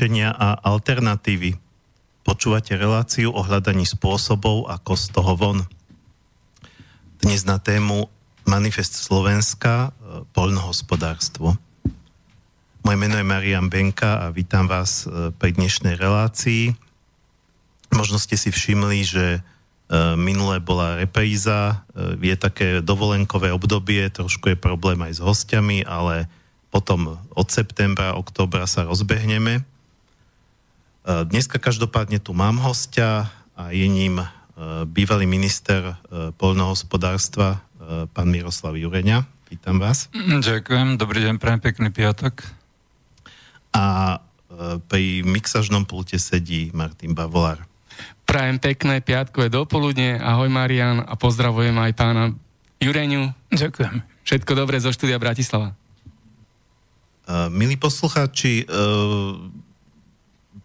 riešenia a alternatívy. Počúvate reláciu o hľadaní spôsobov, ako z toho von. Dnes na tému Manifest Slovenska, e, poľnohospodárstvo. Moje meno je Marian Benka a vítam vás e, pri dnešnej relácii. Možno ste si všimli, že e, minulé bola repríza, je také dovolenkové obdobie, trošku je problém aj s hostiami, ale potom od septembra, oktobra sa rozbehneme. Dneska každopádne tu mám hostia a je ním bývalý minister poľnohospodárstva pán Miroslav Jureňa. Vítam vás. Ďakujem, dobrý deň, prajem pekný piatok. A pri mixažnom pulte sedí Martin Bavolár. Prajem pekné piatkové dopoludne, ahoj Marian a pozdravujem aj pána Jureňu. Ďakujem. Všetko dobré zo štúdia Bratislava. Milí poslucháči,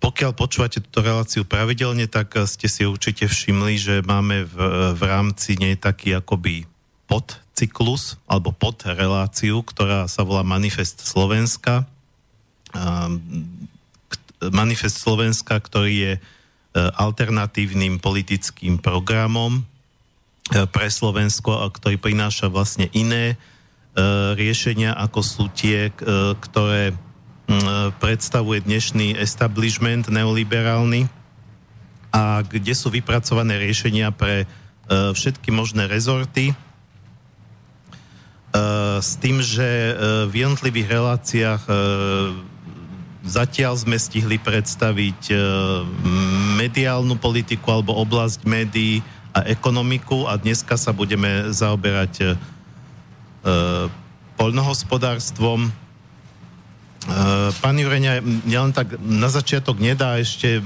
pokiaľ počúvate túto reláciu pravidelne, tak ste si určite všimli, že máme v, v rámci nej taký akoby podcyklus alebo podreláciu, ktorá sa volá Manifest Slovenska. Manifest Slovenska, ktorý je e, alternatívnym politickým programom pre Slovensko a ktorý prináša vlastne iné riešenia, ako sú tie, ktoré predstavuje dnešný establishment neoliberálny a kde sú vypracované riešenia pre e, všetky možné rezorty s tým, že v jednotlivých reláciách zatiaľ sme stihli predstaviť mediálnu politiku alebo oblasť médií a ekonomiku a dneska sa budeme zaoberať E, poľnohospodárstvom. E, pán Jureňa, len tak na začiatok nedá ešte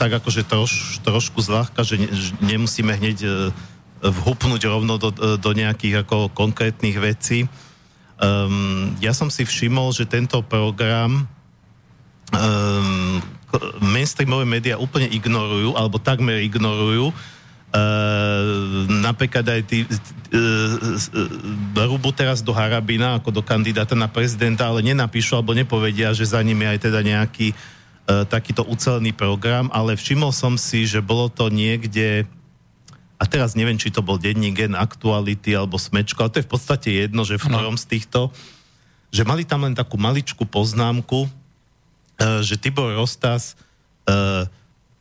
tak akože troš, trošku zľahka, že, ne, nemusíme hneď e, vhupnúť rovno do, do nejakých ako konkrétnych vecí. Um, ja som si všimol, že tento program um, mainstreamové médiá úplne ignorujú, alebo takmer ignorujú, napríklad aj tí uh, uh, rubu teraz do Harabina ako do kandidáta na prezidenta, ale nenapíšu alebo nepovedia, že za nimi je aj teda nejaký uh, takýto ucelený program, ale všimol som si, že bolo to niekde a teraz neviem, či to bol denní gen aktuality alebo smečko, ale to je v podstate jedno, že v ktorom z týchto, že mali tam len takú maličku poznámku, uh, že Tibor Rostas uh,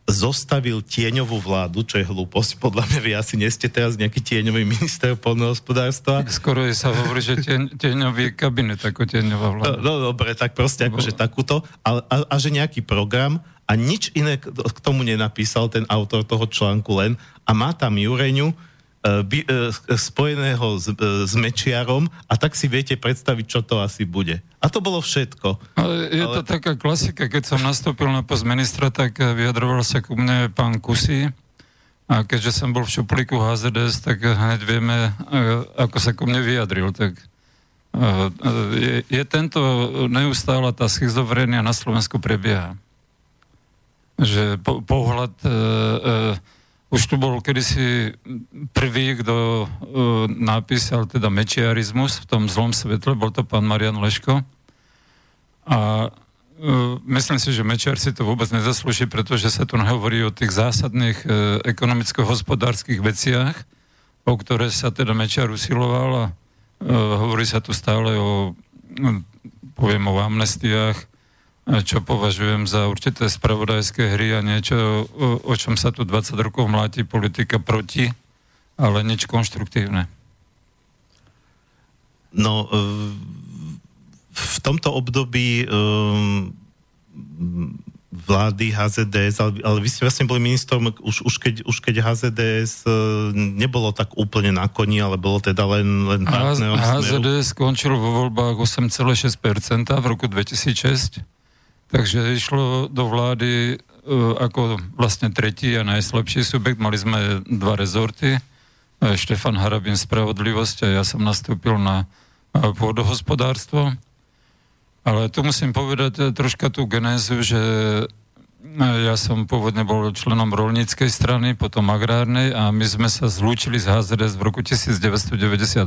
zostavil tieňovú vládu, čo je hlúposť. Podľa mňa vy asi nie ste teraz nejaký tieňový minister polnohospodárstva. Skoro je sa hovorí, že tieň, tieňový kabinet ako tieňová vláda. No, no dobre, tak proste akože takúto. A, a, a že nejaký program a nič iné k tomu nenapísal ten autor toho článku len a má tam Jureňu, by, e, spojeného s, e, s Mečiarom a tak si viete predstaviť, čo to asi bude. A to bolo všetko. Ale je Ale... to taká klasika, keď som nastúpil na post ministra, tak vyjadroval sa ku mne pán Kusy a keďže som bol v šuplíku HZDS, tak hneď vieme, ako sa ku mne vyjadril. Tak je, je tento neustála tá schizofrenia na Slovensku prebieha. Že po, pohľad e, e, už tu bol kedysi prvý, kto uh, napísal teda mečiarizmus v tom zlom svetle, bol to pán Marian Leško. A uh, myslím si, že Mečiar si to vôbec nezaslúži, pretože sa tu hovorí o tých zásadných uh, ekonomicko-hospodárskych veciach, o ktoré sa teda Mečiar usiloval a uh, hovorí sa tu stále o, poviem o amnestiách, čo považujem za určité spravodajské hry a niečo, o, o čom sa tu 20 rokov mláti politika proti, ale nič konštruktívne. No, e, v tomto období um, vlády HZDS, ale, ale vy ste vlastne boli ministrom už, už, keď, už keď HZDS uh, nebolo tak úplne na koni, ale bolo teda len, len partnerom HZDS skončil vo voľbách 8,6% v roku 2006 Takže išlo do vlády uh, ako vlastne tretí a najslabší subjekt. Mali sme dva rezorty, uh, Štefan Harabin Spravodlivosť a ja som nastúpil na uh, pôdohospodárstvo. Ale tu musím povedať troška tú genézu, že ja som pôvodne bol členom rolníckej strany, potom agrárnej a my sme sa zlúčili z HZDS v roku 1998.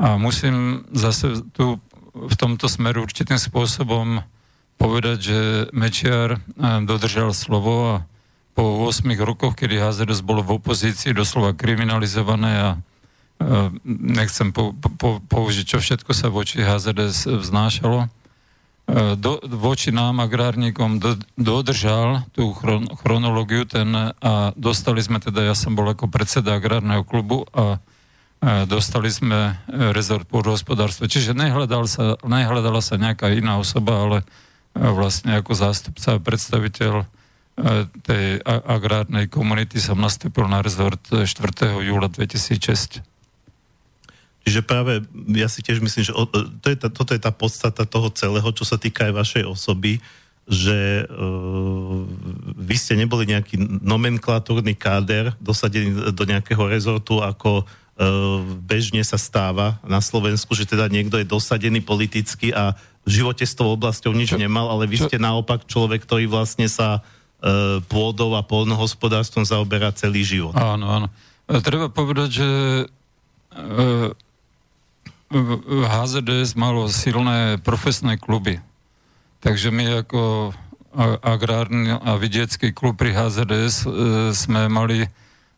A musím zase tu v tomto smeru určitým spôsobom povedať, že Mečiar dodržal slovo a po 8 rokoch, kedy HZDS bolo v opozícii, doslova kriminalizované a nechcem po, po, použiť, čo všetko sa voči HZDS vznášalo, do, voči nám, agrárnikom, do, dodržal tú chron, chronológiu ten a dostali sme teda, ja som bol ako predseda agrárneho klubu a, a dostali sme rezort pôdohospodárstva. Čiže nehľadal sa, nehľadala sa nejaká iná osoba, ale vlastne ako zástupca a predstaviteľ e, tej agrárnej komunity som nastúpil na rezort 4. júla 2006. Čiže práve ja si tiež myslím, že to je tá, toto je tá podstata toho celého, čo sa týka aj vašej osoby, že uh, vy ste neboli nejaký nomenklatúrny káder dosadený do nejakého rezortu, ako uh, bežne sa stáva na Slovensku, že teda niekto je dosadený politicky a v živote s tou oblasťou nič čo, nemal, ale vy čo? ste naopak človek, ktorý vlastne sa uh, pôdou a polnohospodárstvom zaoberá celý život. Áno, áno. Treba povedať, že uh, HZDS malo silné profesné kluby. Takže my ako agrárny a vidiecký klub pri HZDS e, sme mali e,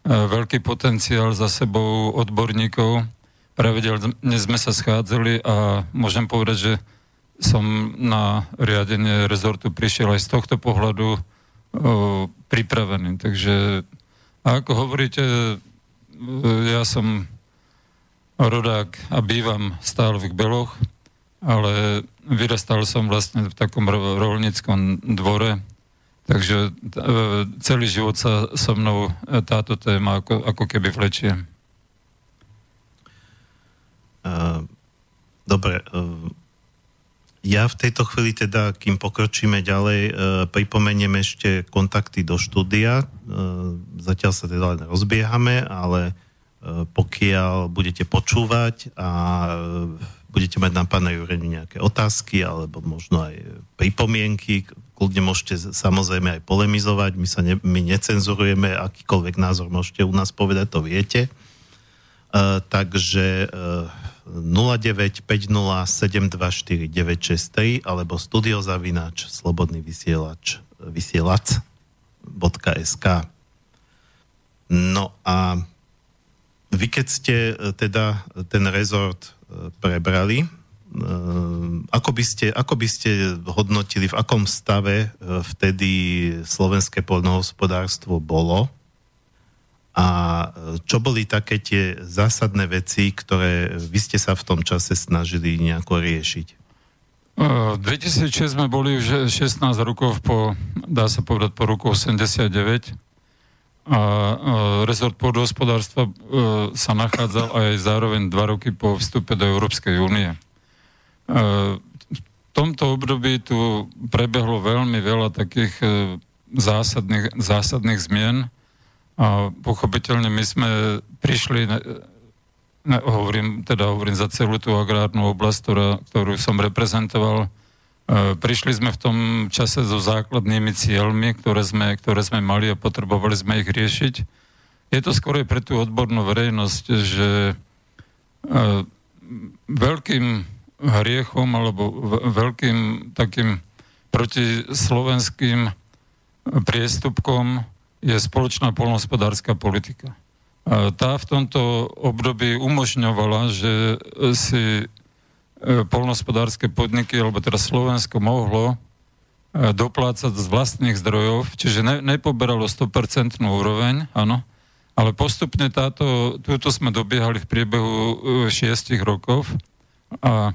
veľký potenciál za sebou odborníkov. Pravidelne sme sa schádzali a môžem povedať, že som na riadenie rezortu prišiel aj z tohto pohľadu o, pripravený. Takže ako hovoríte, e, ja som rodák a bývam stále v Beloch, ale vyrastal som vlastne v takom rolnickom dvore, takže e, celý život sa so mnou e, táto téma ako, ako keby vlečie. Dobre, ja v tejto chvíli teda, kým pokročíme ďalej, uh, pripomeniem ešte kontakty do štúdia. Uh, zatiaľ sa teda len rozbiehame, ale pokiaľ budete počúvať a budete mať na pána Jurenu nejaké otázky alebo možno aj pripomienky, kľudne môžete samozrejme aj polemizovať, my, sa ne, my necenzurujeme, akýkoľvek názor môžete u nás povedať, to viete. Uh, takže uh, 0950724963 alebo studiozavináč slobodný vysielač vysielac.sk No a vy keď ste e, teda ten rezort e, prebrali, e, ako by, ste, ako by ste hodnotili, v akom stave vtedy slovenské poľnohospodárstvo bolo a čo boli také tie zásadné veci, ktoré vy ste sa v tom čase snažili nejako riešiť? V 2006 sme boli už 16 rokov po, dá sa povedať, po roku 89 a rezort pôdohospodárstva e, sa nachádzal aj zároveň dva roky po vstupe do Európskej únie. E, v tomto období tu prebehlo veľmi veľa takých e, zásadných, zásadných zmien a pochopiteľne my sme prišli, ne, ne, hovorím, teda hovorím za celú tú agrárnu oblasť, ktorá, ktorú som reprezentoval, E, prišli sme v tom čase so základnými cieľmi, ktoré sme, ktoré sme mali a potrebovali sme ich riešiť. Je to skôr pre tú odbornú verejnosť, že e, veľkým hriechom alebo veľkým takým protislovenským priestupkom je spoločná polnospodárska politika. Tá v tomto období umožňovala, že si E, polnospodárske podniky, alebo teda Slovensko mohlo e, doplácať z vlastných zdrojov, čiže ne, nepoberalo 100% úroveň, áno, ale postupne táto, túto sme dobiehali v priebehu 6 e, rokov a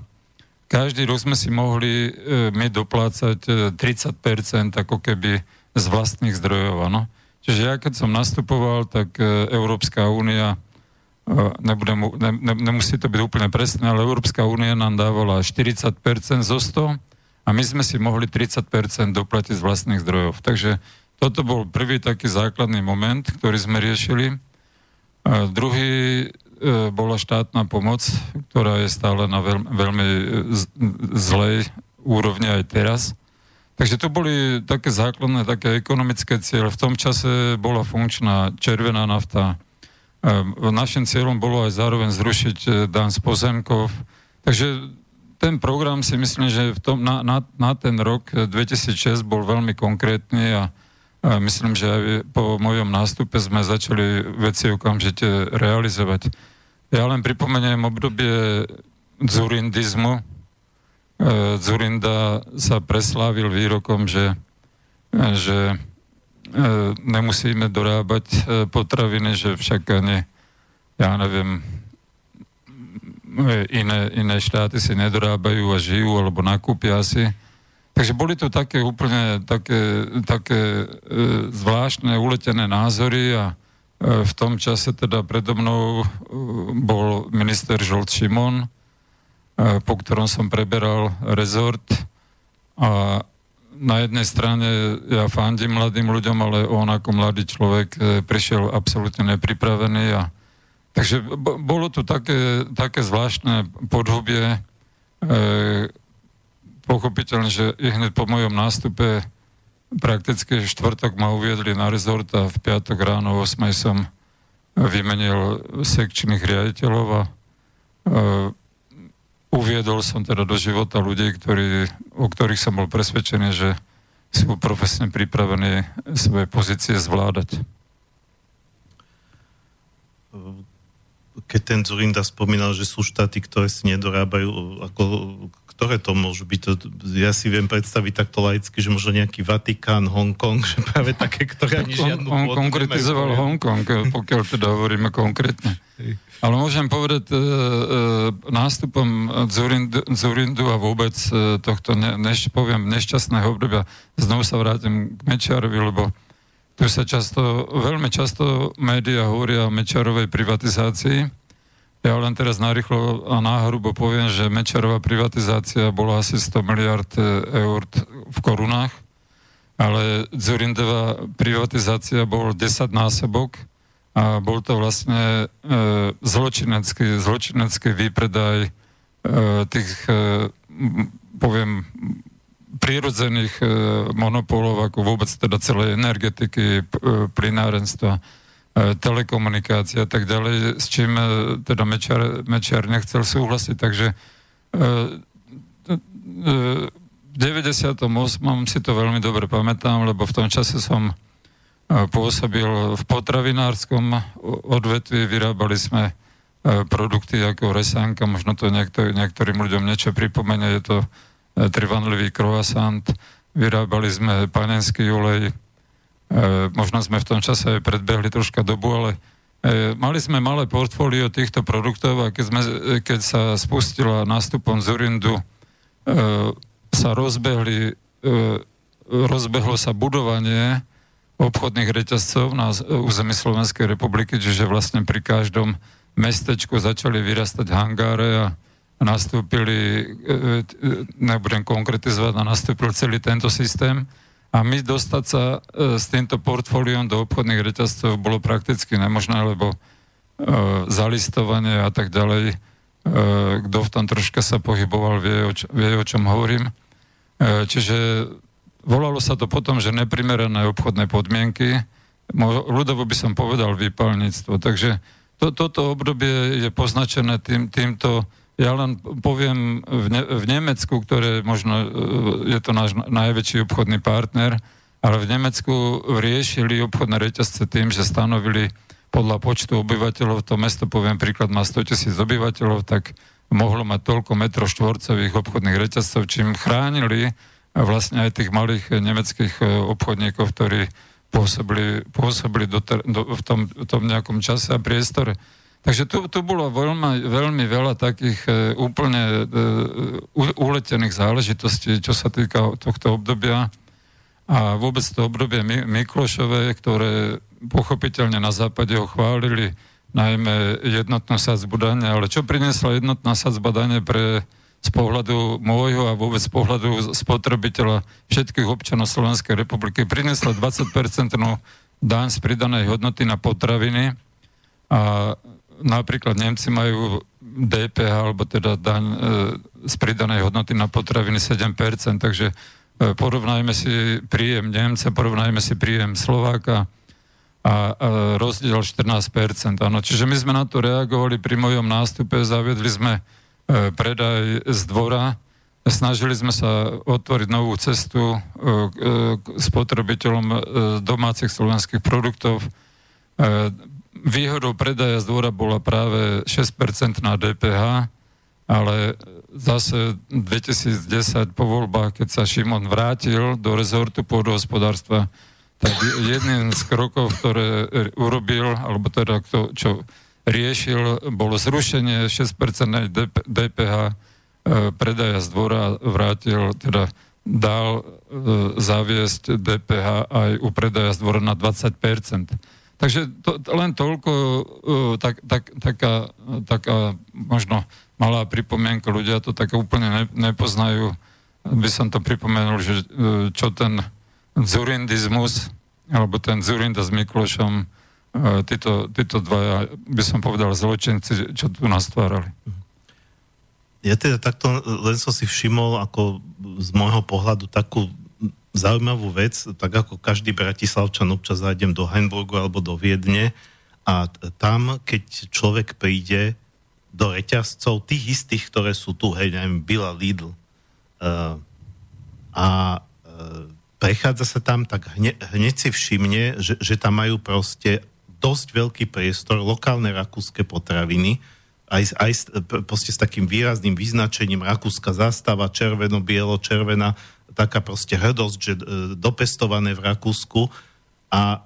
každý rok sme si mohli my doplácať 30% ako keby z vlastných zdrojov, áno. Čiže ja keď som nastupoval, tak Európska únia nebudem, ne, ne, nemusí to byť úplne presné, ale Európska únia nám dávala 40% zo 100 a my sme si mohli 30% doplatiť z vlastných zdrojov. Takže toto bol prvý taký základný moment, ktorý sme riešili. A druhý e, bola štátna pomoc, ktorá je stále na veľ, veľmi zlej úrovni aj teraz. Takže to boli také základné, také ekonomické cieľe. V tom čase bola funkčná červená nafta, Ehm, našim cieľom bolo aj zároveň zrušiť e, dan z pozemkov. Takže ten program si myslím, že v tom, na, na, na ten rok 2006 bol veľmi konkrétny a, a myslím, že aj po mojom nástupe sme začali veci okamžite realizovať. Ja len pripomeniem obdobie dzurindizmu. E, Zurinda sa preslávil výrokom, že, že e, nemusíme dorábať e, potraviny, že však ani, ja neviem, iné, iné štáty si nedorábajú a žijú alebo nakúpia si. Takže boli to také úplne také, také e, zvláštne uletené názory a e, v tom čase teda predo mnou e, bol minister Žolt Šimon, e, po ktorom som preberal rezort a na jednej strane ja fandím mladým ľuďom, ale on ako mladý človek e, prišiel absolútne nepripravený a Takže bolo tu také, také zvláštne podhubie. E, pochopiteľne, že i hneď po mojom nástupe prakticky štvrtok ma uviedli na rezort a v piatok ráno 8 som vymenil sekčných riaditeľov a e, uviedol som teda do života ľudí, ktorí, o ktorých som bol presvedčený, že sú profesne pripravení svoje pozície zvládať keď ten Zurinda spomínal, že sú štáty, ktoré si nedorábajú, ako, ktoré to môžu byť? To, ja si viem predstaviť takto laicky, že možno nejaký Vatikán, Hongkong, že práve také, ktoré ani žiadnu On, on konkretizoval Hongkong, pokiaľ teda hovoríme konkrétne. Ale môžem povedať, e, e, nástupom Zurindu, Zurindu a vôbec tohto, ne, než poviem, nešťastného obdobia, znovu sa vrátim k Mečiarovi, lebo tu sa často, veľmi často médiá hovoria o Mečarovej privatizácii. Ja len teraz narýchlo a náhrubo poviem, že Mečarová privatizácia bola asi 100 miliard e, eur v korunách, ale Zurindová privatizácia bol 10 násobok a bol to vlastne e, zločinecký, zločinecký výpredaj e, tých, e, poviem, prírodzených e, monopolov, ako vôbec teda celej energetiky, e, plynárenstva, e, telekomunikácia a tak ďalej, s čím teda Mečiar, Mečiar nechcel súhlasiť, takže v 98. si to veľmi dobre pamätám, lebo v tom čase som pôsobil v potravinárskom odvetvi, vyrábali sme produkty ako resánka, možno to niektor, niektorým ľuďom niečo pripomenie, je to trivanlivý croissant, vyrábali sme panenský olej, e, možno sme v tom čase predbehli troška dobu, ale e, mali sme malé portfólio týchto produktov a keď, sme, keď sa spustila nástupom Zurindu, e, sa rozbehli, rozbehlo sa budovanie obchodných reťazcov na území Slovenskej republiky, čiže vlastne pri každom mestečku začali vyrastať hangáre a nastúpili, e, e, nebudem konkretizovať, a nastúpil celý tento systém. A my dostať sa e, s týmto portfóliom do obchodných reťazcov bolo prakticky nemožné, lebo zalistovanie a tak ďalej, kto v tom troška sa pohyboval, vie, o, čo, vie, o čom hovorím. Čiže volalo sa to potom, že neprimerané obchodné podmienky, ľudovo by som povedal výpalníctvo. Takže to, toto obdobie je poznačené tým, týmto ja len poviem, v, ne- v Nemecku, ktoré možno e, je to náš najväčší obchodný partner, ale v Nemecku riešili obchodné reťazce tým, že stanovili podľa počtu obyvateľov, to mesto, poviem príklad, má 100 tisíc obyvateľov, tak mohlo mať toľko metrov štvorcových obchodných reťazcov, čím chránili vlastne aj tých malých nemeckých e, obchodníkov, ktorí pôsobili, pôsobili do, do, v, tom, v tom nejakom čase a priestore. Takže tu, tu bolo veľmi, veľmi veľa takých e, úplne e, uletených záležitostí, čo sa týka tohto obdobia. A vôbec to obdobie Miklošové, ktoré pochopiteľne na západe ho chválili, najmä jednotná sadzbu dane, ale čo priniesla jednotná sadzba dane pre z pohľadu môjho a vôbec z pohľadu spotrebiteľa všetkých občanov Slovenskej republiky priniesla 20-percentnú daň z pridanej hodnoty na potraviny a napríklad Nemci majú DPH, alebo teda daň e, z pridanej hodnoty na potraviny 7%, takže e, porovnajme si príjem Nemca, porovnajme si príjem Slováka a, a rozdiel 14%. Áno. Čiže my sme na to reagovali pri mojom nástupe, zaviedli sme predaj z dvora. Snažili sme sa otvoriť novú cestu k spotrebiteľom domácich slovenských produktov. Výhodou predaja z dvora bola práve 6% na DPH, ale zase 2010 po voľbách, keď sa Šimon vrátil do rezortu pôdohospodárstva, tak jedným z krokov, ktoré urobil, alebo teda to, čo riešil, bolo zrušenie 6% DPH e, predaja z dvora, vrátil, teda dal e, zaviesť DPH aj u predaja z dvora na 20%. Takže to, len toľko, e, tak, tak, taká, taká možno malá pripomienka, ľudia to tak úplne ne, nepoznajú. By som to pripomenul, že e, čo ten zurindizmus, alebo ten Zurinda s Miklošom, e, títo, títo dvaja, by som povedal, zločinci, čo tu nastvárali. Ja teda takto len som si všimol ako z môjho pohľadu takú zaujímavú vec, tak ako každý bratislavčan občas zájdem do Hamburgu alebo do Viedne a tam, keď človek príde do reťazcov, tých istých, ktoré sú tu, hej, neviem, Bila Lidl, uh, a uh, prechádza sa tam, tak hne, hneď si všimne, že, že tam majú proste dosť veľký priestor, lokálne rakúske potraviny, aj, aj proste s takým výrazným vyznačením rakúska zástava, červeno, bielo, červená, taká proste hrdosť, že e, dopestované v Rakúsku a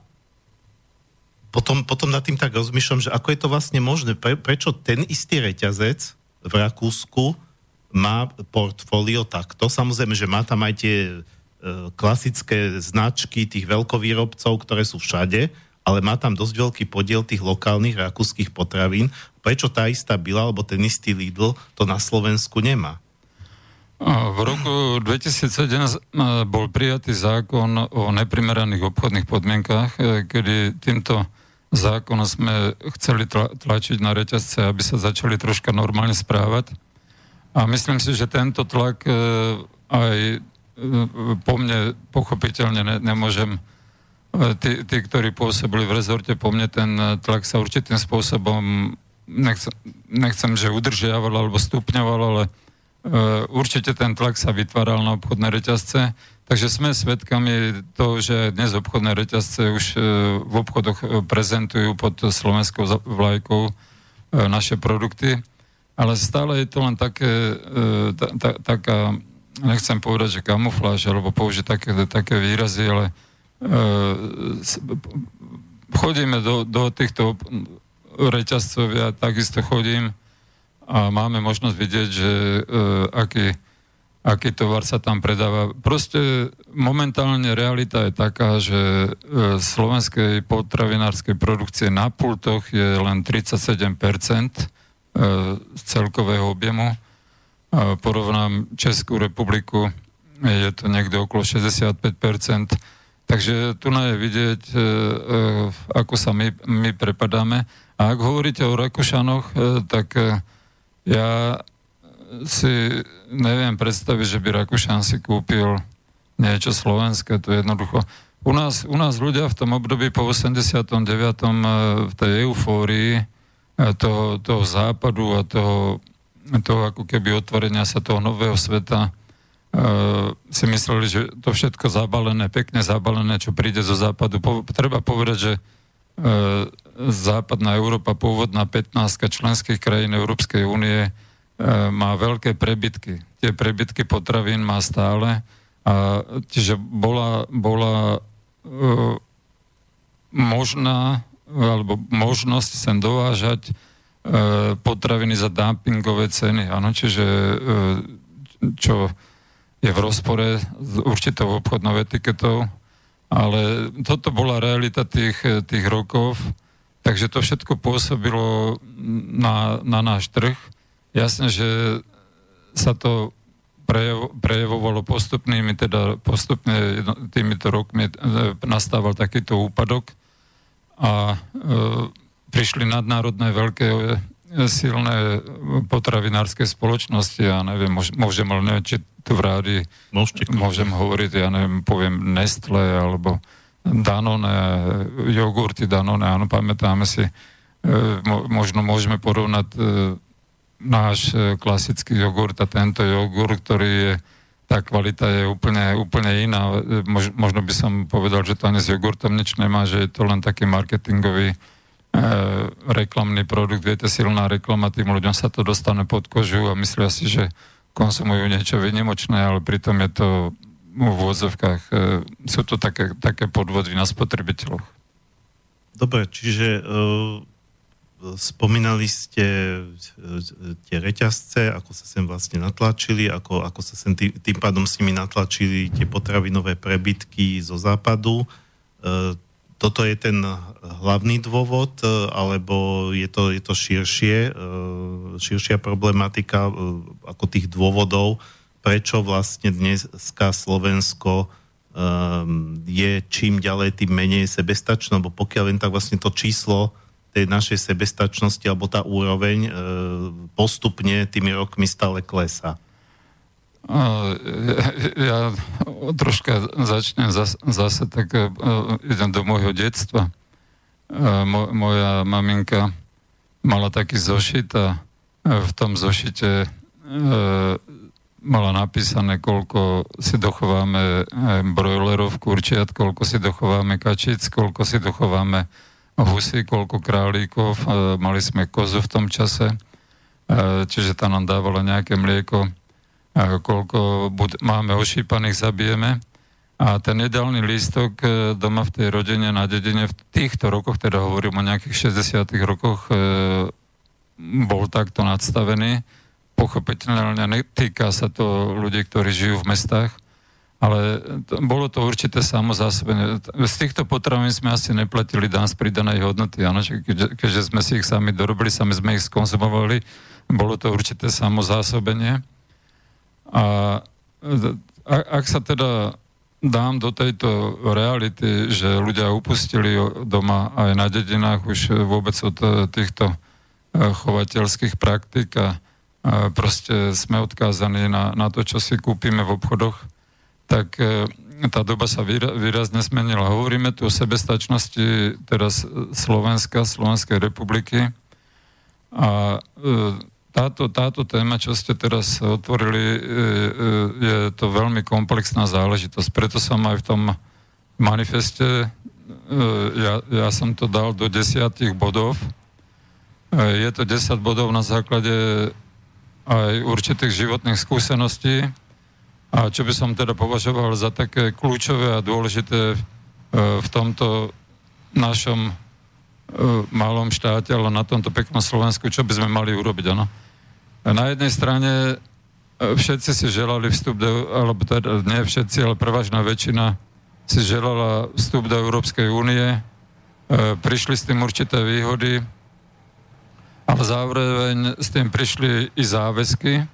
potom, potom nad tým tak rozmýšľam, že ako je to vlastne možné, Pre, prečo ten istý reťazec v Rakúsku má portfólio takto. Samozrejme, že má tam aj tie e, klasické značky tých veľkovýrobcov, ktoré sú všade, ale má tam dosť veľký podiel tých lokálnych rakúskych potravín. Prečo tá istá byla, alebo ten istý Lidl to na Slovensku nemá? V roku 2007 bol prijatý zákon o neprimeraných obchodných podmienkách, e, kedy týmto zákonom sme chceli tlačiť na reťazce, aby sa začali troška normálne správať. A myslím si, že tento tlak e, aj e, po mne pochopiteľne ne, nemôžem tí, tí, ktorí pôsobili v rezorte, po mne ten tlak sa určitým spôsobom nechcem, nechcem že udržiaval alebo stupňoval, ale určite ten tlak sa vytváral na obchodné reťazce, takže sme svedkami toho, že dnes obchodné reťazce už eh, v obchodoch eh, prezentujú pod slovenskou vlajkou naše produkty, ale stále je to len také, ta, ta, taká, nechcem povedať, že kamufláž, alebo použiť také, také výrazy, ale chodíme do, do týchto reťazcov, ja takisto chodím, a máme možnosť vidieť, že e, aký, aký tovar sa tam predáva. Proste momentálne realita je taká, že e, slovenskej potravinárskej produkcie na pultoch je len 37% e, z celkového objemu. E, porovnám Českú republiku, je to niekde okolo 65%. Takže tu je vidieť, e, ako sa my, my prepadáme. A ak hovoríte o Rakúšanoch, tak ja si neviem predstaviť, že by Rakúšan si kúpil niečo slovenské, to je jednoducho. U nás, u nás ľudia v tom období po 89. Eh, v tej eufórii eh, toho, toho západu a toho, toho ako keby otvorenia sa toho nového sveta uh, si mysleli, že to všetko zabalené, pekne zabalené, čo príde zo západu. Po, treba povedať, že západná Európa, pôvodná 15 členských krajín Európskej únie, e, má veľké prebytky. Tie prebytky potravín má stále. A čiže bola, bola uh, možná alebo možnosť sem dovážať uh, potraviny za dumpingové ceny. Ano, čiže uh, čo je v rozpore s určitou obchodnou etiketou, ale toto bola realita tých, tých rokov Takže to všetko pôsobilo na, na náš trh. Jasne, že sa to prejavovalo postupnými, teda postupne týmito rokmi e, nastával takýto úpadok a e, prišli nadnárodné veľké e, silné potravinárske spoločnosti, ja neviem, môžem, ale neviem, či tu v rádi môžem hovoriť, ja neviem, poviem Nestle alebo Danone, jogurty Danone, áno, pamätáme si, e, možno môžeme porovnať e, náš e, klasický jogurt a tento jogurt, ktorý je tá kvalita je úplne, úplne iná. Mož, možno by som povedal, že to ani s jogurtom nič nemá, že je to len taký marketingový reklamný produkt. Viete, silná reklama, tým ľuďom sa to dostane pod kožu a myslia si, že konsumujú niečo vynimočné, ale pritom je to v úvodzovkách, e, sú to také, také podvody na spotrebiteľoch. Dobre, čiže e, spomínali ste e, tie reťazce, ako sa sem vlastne natlačili, ako, ako sa sem tý, tým pádom s nimi natlačili tie potravinové prebytky zo západu. Toto je ten hlavný dôvod, alebo je to, je to širšie, širšia problematika ako tých dôvodov, prečo vlastne dneska Slovensko je čím ďalej tým menej sebestačno, lebo pokiaľ len tak vlastne to číslo tej našej sebestačnosti alebo tá úroveň e, postupne tými rokmi stále klesá? Ja troška začnem zase, zase tak uh, idem do môjho detstva. Uh, mo, moja maminka mala taký zošit a v tom zošite mala napísané, koľko si dochováme brojlerov, kurčiat, koľko si dochováme kačic, koľko si dochováme husy, koľko králíkov, e, mali sme kozu v tom čase, e, čiže tam nám dávalo nejaké mlieko, koľko máme ošípaných, zabijeme. A ten jedálny lístok doma v tej rodine na dedine v týchto rokoch, teda hovorím o nejakých 60 rokoch, bol takto nadstavený. Pochopiteľne netýka sa to ľudí, ktorí žijú v mestách, ale to, bolo to určité samozásobenie. Z týchto potravín sme asi neplatili dán z pridanej hodnoty, áno, keďže, keďže sme si ich sami dorobili, sami sme ich skonzumovali, bolo to určité samozásobenie. A ak sa teda dám do tejto reality, že ľudia upustili doma aj na dedinách už vôbec od týchto e, chovateľských praktik a proste sme odkázaní na, na to, čo si kúpime v obchodoch, tak e, tá doba sa výrazne zmenila. Hovoríme tu o sebestačnosti teraz Slovenska, Slovenskej republiky a e, táto, táto téma, čo ste teraz otvorili, e, je to veľmi komplexná záležitosť. Preto som aj v tom manifeste, ja, ja som to dal do desiatých bodov. Je to 10 bodov na základe aj určitých životných skúseností, a čo by som teda považoval za také kľúčové a dôležité e, v tomto našom e, malom štáte, ale na tomto peknom Slovensku, čo by sme mali urobiť, áno. Na jednej strane e, všetci si želali vstup do, alebo teda nie všetci, ale prevažná väčšina si želala vstup do Európskej únie, prišli s tým určité výhody, ale zároveň s tým prišli i záväzky,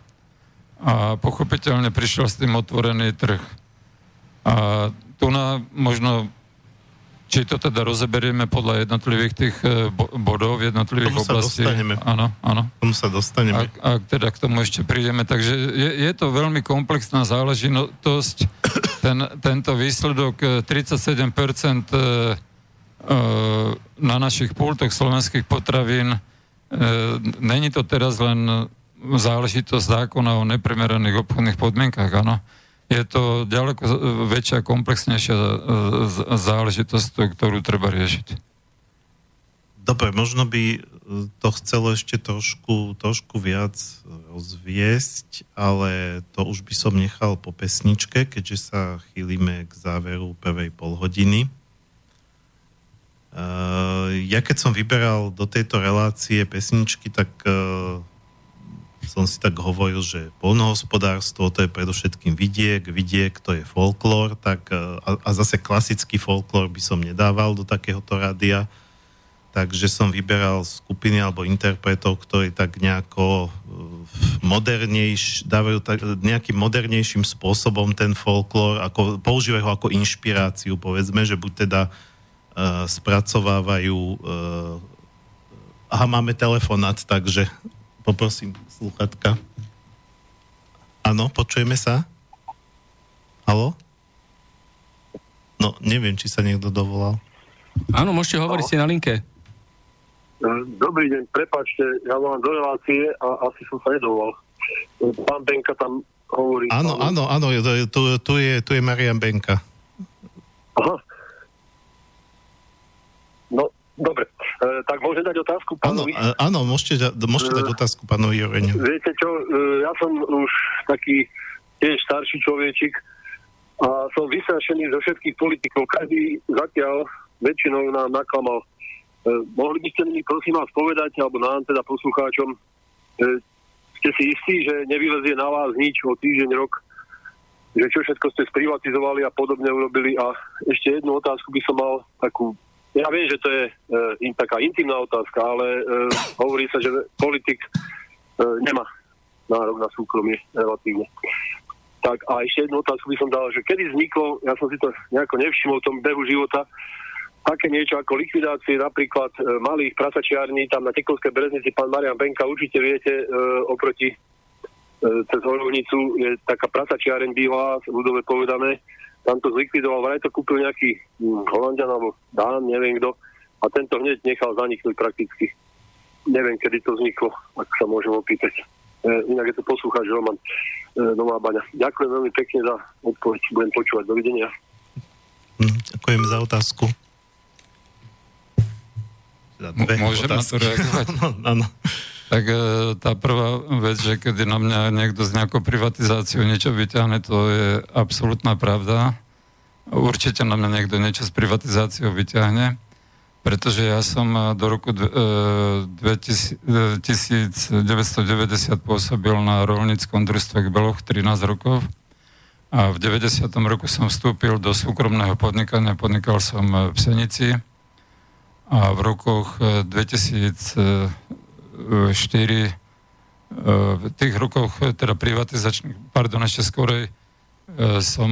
a pochopiteľne prišiel s tým otvorený trh. A tu na možno či to teda rozeberieme podľa jednotlivých tých e, bodov, jednotlivých tomu oblastí. Sa dostaneme. Áno, áno. Tomu sa dostaneme. Ak, ak teda k tomu ešte prídeme. Takže je, je to veľmi komplexná záležitosť. Ten, tento výsledok 37% e, e, na našich pultoch slovenských potravín není to teraz len záležitosť zákona o neprimeraných obchodných podmienkach, áno. Je to ďaleko väčšia, komplexnejšia e, záležitosť, ktorú treba riešiť. Dobre, možno by to chcelo ešte trošku, trošku viac rozviesť, ale to už by som nechal po pesničke, keďže sa chýlime k záveru prvej polhodiny. Uh, ja keď som vyberal do tejto relácie pesničky, tak uh, som si tak hovoril, že polnohospodárstvo to je predovšetkým vidiek, vidiek to je folklór, tak, e, a, a zase klasický folklór by som nedával do takéhoto rádia, takže som vyberal skupiny alebo interpretov, ktorí tak nejako modernejš, dávajú tak, nejakým modernejším spôsobom ten folklór, ako, používajú ho ako inšpiráciu, povedzme, že buď teda uh, spracovávajú uh, aha, máme telefonát, takže poprosím sluchatka. Áno, počujeme sa? Halo? No, neviem, či sa niekto dovolal. Áno, môžete hovoriť, ste na linke. Dobrý deň, prepačte, ja mám do relácie a asi som sa nedovolal. Pán Benka tam hovorí. Áno, áno, áno, tu, tu, je, tu je Marian Benka. Aha. No, dobre. E, tak môžem dať otázku pánovi? Áno, e, áno môžete, môžete dať e, otázku pánovi Joreniu. Viete čo, e, ja som už taký tiež starší človečik a som vystrašený zo všetkých politikov. Každý zatiaľ väčšinou nám naklamal E, mohli by ste mi prosím vás povedať, alebo nám teda poslucháčom, e, ste si istí, že nevylezie na vás nič o týždeň, rok, že čo všetko ste sprivatizovali a podobne urobili. A ešte jednu otázku by som mal takú, ja viem, že to je e, taká intimná otázka, ale e, hovorí sa, že politik e, nemá nárok na súkromie relatívne. Tak a ešte jednu otázku by som dal, že kedy vzniklo, ja som si to nejako nevšimol v tom behu života, také niečo ako likvidácie napríklad e, malých prasačiarní tam na Tekovskej breznici, pán Marian Benka, určite viete, e, oproti e, cez Horovnicu je taká prasačiareň bývalá, ľudové povedané, tam to zlikvidoval, vraj to kúpil nejaký hm, Holandian alebo Dán, neviem kto, a tento hneď nechal zaniknúť prakticky. Neviem, kedy to vzniklo, ak sa môžem opýtať. E, inak je to poslúchať Roman e, Nová Baňa. Ďakujem veľmi pekne za odpoveď, budem počúvať. Dovidenia. Hm, ďakujem za otázku dve Môžem otázky. na to reagovať? Áno. Tak e, tá prvá vec, že keď na mňa niekto z nejakou privatizáciou niečo vyťahne, to je absolútna pravda. Určite na mňa niekto niečo s privatizáciou vyťahne, pretože ja som do roku 1990 e, pôsobil na rolníckom družstve Beloch 13 rokov a v 90. roku som vstúpil do súkromného podnikania, podnikal som v Senici a v rokoch 2004 e, e, v tých rokoch e, teda privatizačných, pardon, ešte skorej som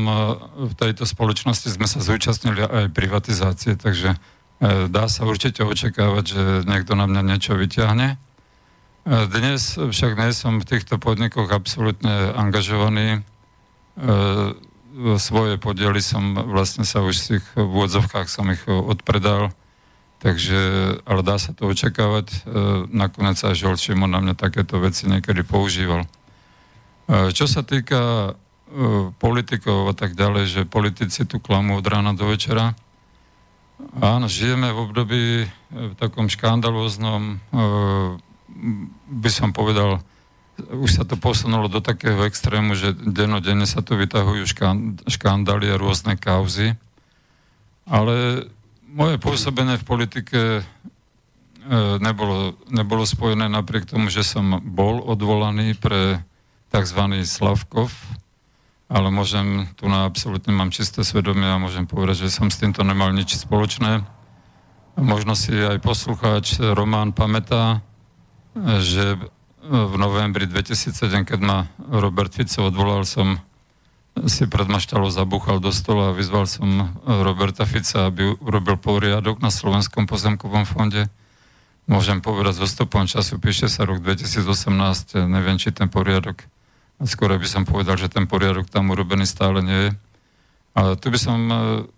v tejto spoločnosti sme sa zúčastnili aj privatizácie, takže dá sa určite očakávať, že niekto na mňa niečo vyťahne. Dnes však nie som v týchto podnikoch absolútne angažovaný. Svoje podiely som vlastne sa už v tých vôdzovkách som ich odpredal Takže, ale dá sa to očakávať. E, nakoniec aj Žol Šimon na mňa takéto veci niekedy používal. E, čo sa týka e, politikov a tak ďalej, že politici tu klamú od rána do večera. Áno, žijeme v období v takom škandalóznom, by som povedal, už sa to posunulo do takého extrému, že denodenne sa tu vytahujú škandály a rôzne kauzy. Ale moje pôsobenie v politike e, nebolo, nebolo spojené napriek tomu, že som bol odvolaný pre tzv. Slavkov, ale môžem, tu na absolútne mám čisté svedomie a môžem povedať, že som s týmto nemal nič spoločné. Možno si aj poslucháč Román pamätá, že v novembri 2007, keď ma Robert Fico odvolal, som si pred maštalou zabúchal do stola a vyzval som Roberta Fica, aby urobil poriadok na Slovenskom pozemkovom fonde. Môžem povedať, so stopom času píše sa rok 2018, neviem, či ten poriadok, skoro by som povedal, že ten poriadok tam urobený stále nie je. A tu by som,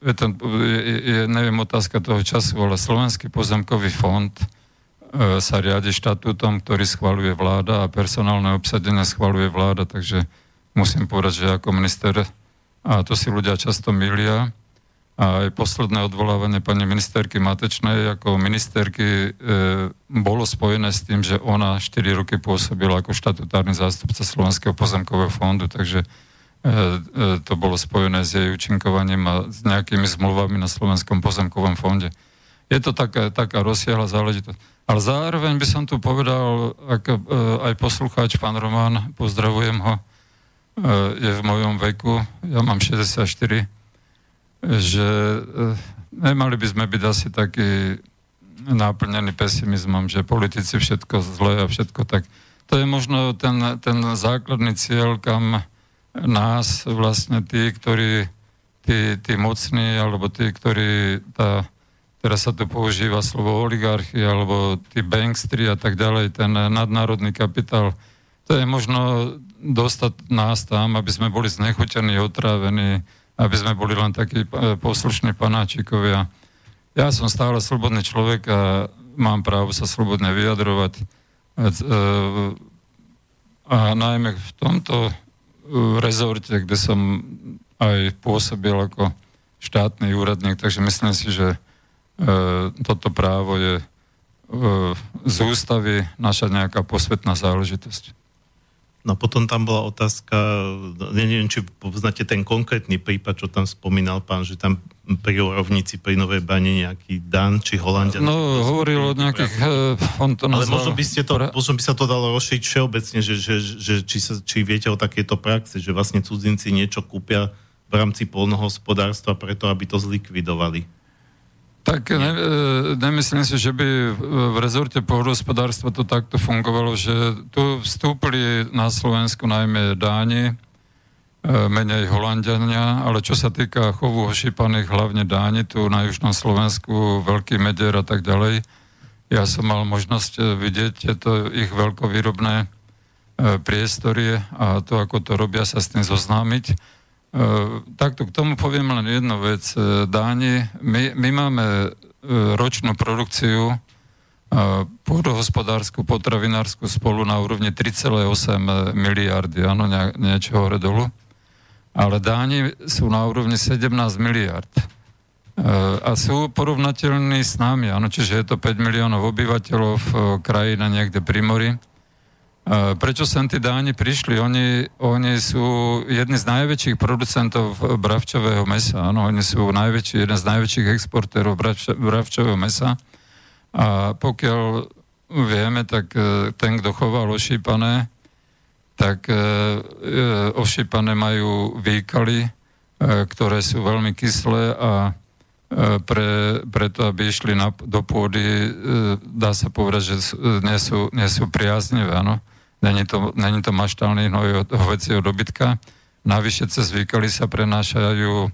je, ten, je, je, neviem, otázka toho času, ale Slovenský pozemkový fond e, sa riadi štatútom, ktorý schvaluje vláda a personálne obsadenie schvaluje vláda, takže musím povedať, že ako minister, a to si ľudia často milia, a aj posledné odvolávanie pani ministerky Matečnej ako ministerky e, bolo spojené s tým, že ona 4 roky pôsobila ako štatutárny zástupca Slovenského pozemkového fondu, takže e, e, to bolo spojené s jej účinkovaním a s nejakými zmluvami na Slovenskom pozemkovom fonde. Je to taká, taká rozsiahla záležitosť. Ale zároveň by som tu povedal, ako, e, aj poslucháč, pán Román, pozdravujem ho, je v mojom veku, ja mám 64, že e, nemali by sme byť asi takí náplnení pesimizmom, že politici všetko zle a všetko tak. To je možno ten, ten základný cieľ, kam nás vlastne tí, ktorí tí, tí mocní, alebo tí, ktorí tá, teraz sa tu používa slovo oligarchy, alebo tí bankstri a tak ďalej, ten nadnárodný kapitál, to je možno dostať nás tam, aby sme boli znechutení, otrávení, aby sme boli len takí e, poslušní panáčikovia. Ja som stále slobodný človek a mám právo sa slobodne vyjadrovať. A najmä v tomto rezorte, kde som aj pôsobil ako štátny úradník, takže myslím si, že toto právo je z ústavy naša nejaká posvetná záležitosť. No potom tam bola otázka, neviem, či poznáte ten konkrétny prípad, čo tam spomínal pán, že tam pri rovnici pri Novej Bane nejaký Dan či Holandia. No, hovoril o nejakých... Uh, on to Ale možno by, ste to, možno by sa to dalo rozšíriť všeobecne, že, že, že či, sa, či viete o takéto praxe, že vlastne cudzinci niečo kúpia v rámci polnohospodárstva preto, aby to zlikvidovali. Tak ne, e, nemyslím si, že by v rezorte pôdohospodárstva to takto fungovalo, že tu vstúpili na Slovensku najmä Dáni, e, menej Holandiania, ale čo sa týka chovu ošípaných, hlavne Dáni, tu na južnom Slovensku, Veľký Medier a tak ďalej, ja som mal možnosť e, vidieť tieto ich veľkovýrobné priestory a to, ako to robia, sa s tým zoznámiť. E, takto k tomu poviem len jednu vec. E, Dáni, my, my máme e, ročnú produkciu pôdohospodárskú, potravinárskú spolu na úrovni 3,8 miliardy, áno, nie, niečo hore dolu. Ale Dáni sú na úrovni 17 miliard. A sú porovnateľní s nami, áno, čiže je to 5 miliónov obyvateľov, krajina niekde pri mori. Prečo sem tí Dáni prišli? Oni, oni sú jedni z najväčších producentov bravčového mesa. Áno, oni sú najväčší, jeden z najväčších exportérov bravčového mesa. A pokiaľ vieme, tak e, ten, kto choval ošípané, tak e, e, ošípané majú výkaly, ktoré sú veľmi kyslé a pre, preto, aby išli na, do pôdy, dá sa povedať, že nie sú, nie sú priaznivé, áno. Není to, není to maštálny hnoj od hovecieho dobytka. Navyše cez výkaly sa prenášajú e,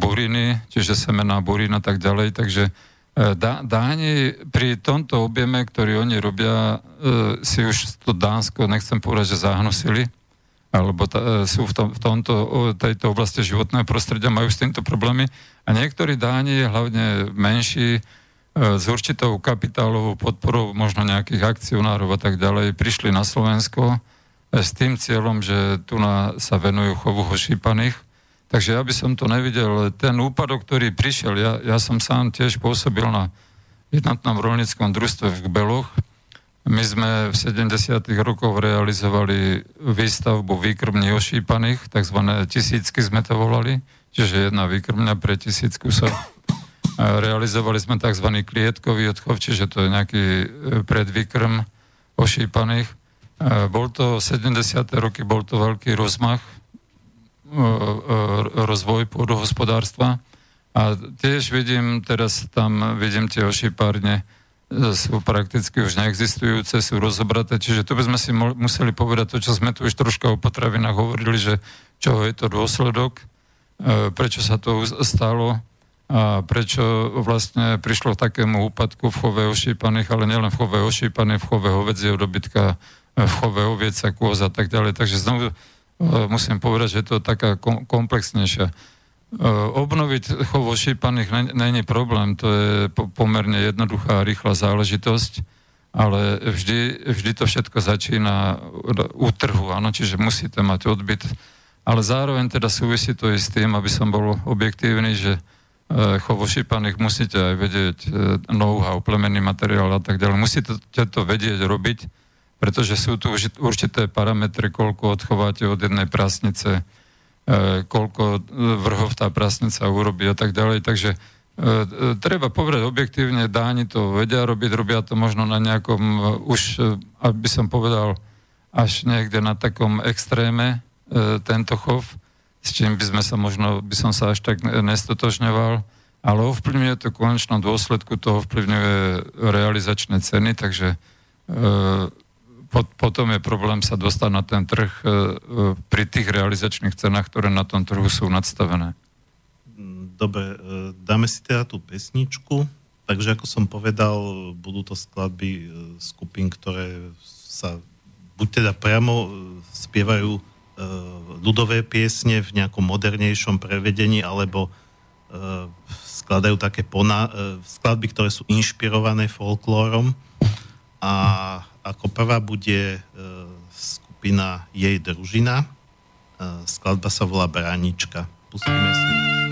buriny, čiže semená burín a tak ďalej. Takže e, Dá, Dáni pri tomto objeme, ktorý oni robia, e, si už to Dánsko, nechcem povedať, že zahnusili, alebo ta, sú v, tom, v tomto, tejto oblasti životného prostredia, majú s týmto problémy. A niektorí Dáni, hlavne menší, s určitou kapitálovou podporou možno nejakých akcionárov a tak ďalej prišli na Slovensko e, s tým cieľom, že tu na, sa venujú chovu hošípaných. Takže ja by som to nevidel. Ten úpadok, ktorý prišiel, ja, ja som sám tiež pôsobil na jednotnom rolnickom družstve v Gbeloch. My sme v 70. rokoch realizovali výstavbu výkrmní ošípaných, tzv. tisícky sme to volali, čiže jedna výkrmňa pre tisíc kusov Realizovali sme tzv. klietkový odchov, čiže to je nejaký e, predvykrm ošípaných. Bol to 70. roky, bol to veľký rozmach, e, e, rozvoj pôdohospodárstva. A tiež vidím, teraz tam vidím tie ošípárne, sú prakticky už neexistujúce, sú rozobraté, čiže tu by sme si museli povedať to, čo sme tu už troška o potravinách hovorili, že čo je to dôsledok, prečo sa to stalo, a prečo vlastne prišlo k takému úpadku v chove ošípaných, ale nielen v chove ošípaných, v chove hovedzieho dobytka, v chove ovieca, kôz a tak ďalej. Takže znovu e, musím povedať, že je to taká komplexnejšia. E, obnoviť chov ošípaných není problém, to je pomerne jednoduchá a rýchla záležitosť, ale vždy, vždy to všetko začína u trhu, áno, čiže musíte mať odbyt, ale zároveň teda súvisí to i s tým, aby som bol objektívny, že Eh, chov ošípaných musíte aj vedieť eh, know-how, plemenný materiál a tak ďalej. Musíte to vedieť robiť, pretože sú tu určité parametre, koľko odchováte od jednej prasnice, eh, koľko vrhov tá prasnica urobí a tak ďalej. Takže treba povedať objektívne, Dáni to vedia robiť, robia to možno na nejakom, už, aby som povedal, až niekde na takom extréme tento chov, s čím by sme sa možno, by som sa až tak nestotožňoval, ale ovplyvňuje to v konečnom dôsledku, to ovplyvňuje realizačné ceny, takže e, pot, potom je problém sa dostať na ten trh e, pri tých realizačných cenách, ktoré na tom trhu sú nadstavené. Dobre, e, dáme si teda tú pesničku. Takže ako som povedal, budú to skladby e, skupín, ktoré sa buď teda priamo e, spievajú ľudové piesne v nejakom modernejšom prevedení, alebo skladajú také pona, skladby, ktoré sú inšpirované folklórom a ako prvá bude skupina Jej družina. Skladba sa volá Bránička. Pustíme si.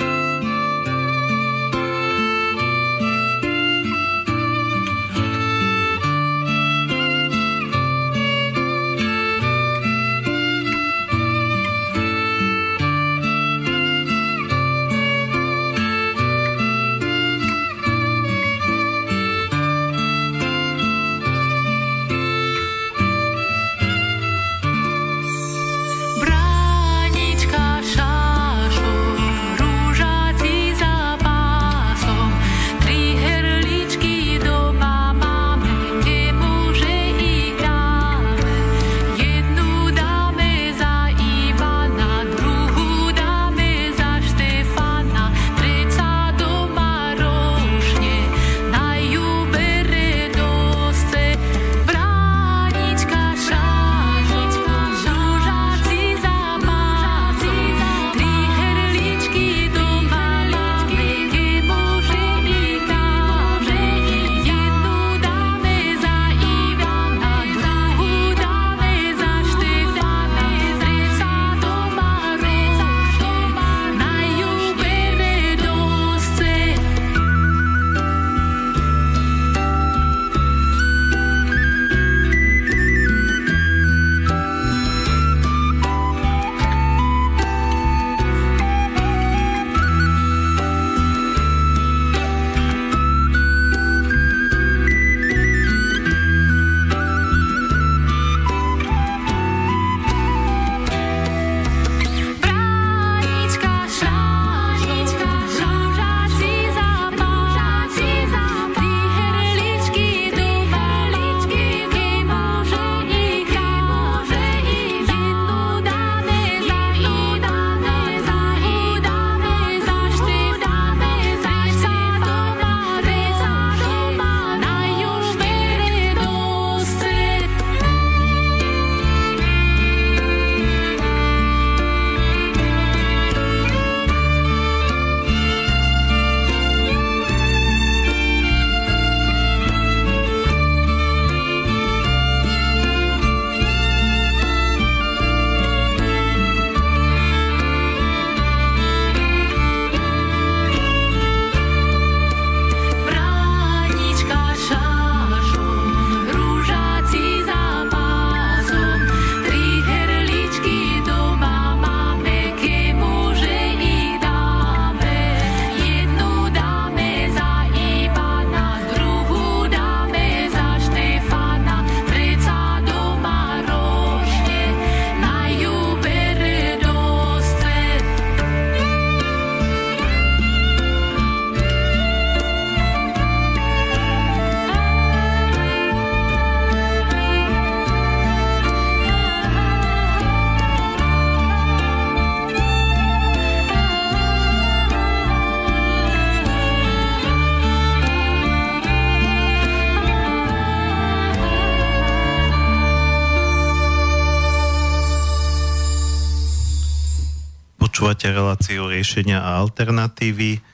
Riešenia a alternatívy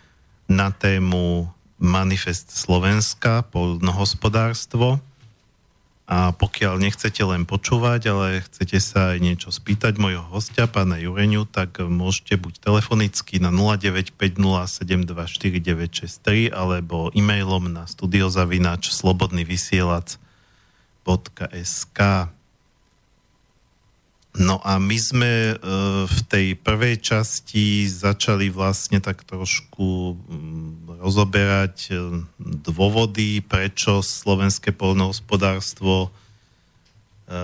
na tému Manifest Slovenska, poľnohospodárstvo. A pokiaľ nechcete len počúvať, ale chcete sa aj niečo spýtať mojho hostia, pána Jureňu, tak môžete buď telefonicky na 0950724963 alebo e-mailom na studiozavinač slobodnyvysielac.sk. No a my sme e, v tej prvej časti začali vlastne tak trošku mm, rozoberať e, dôvody, prečo slovenské polnohospodárstvo e,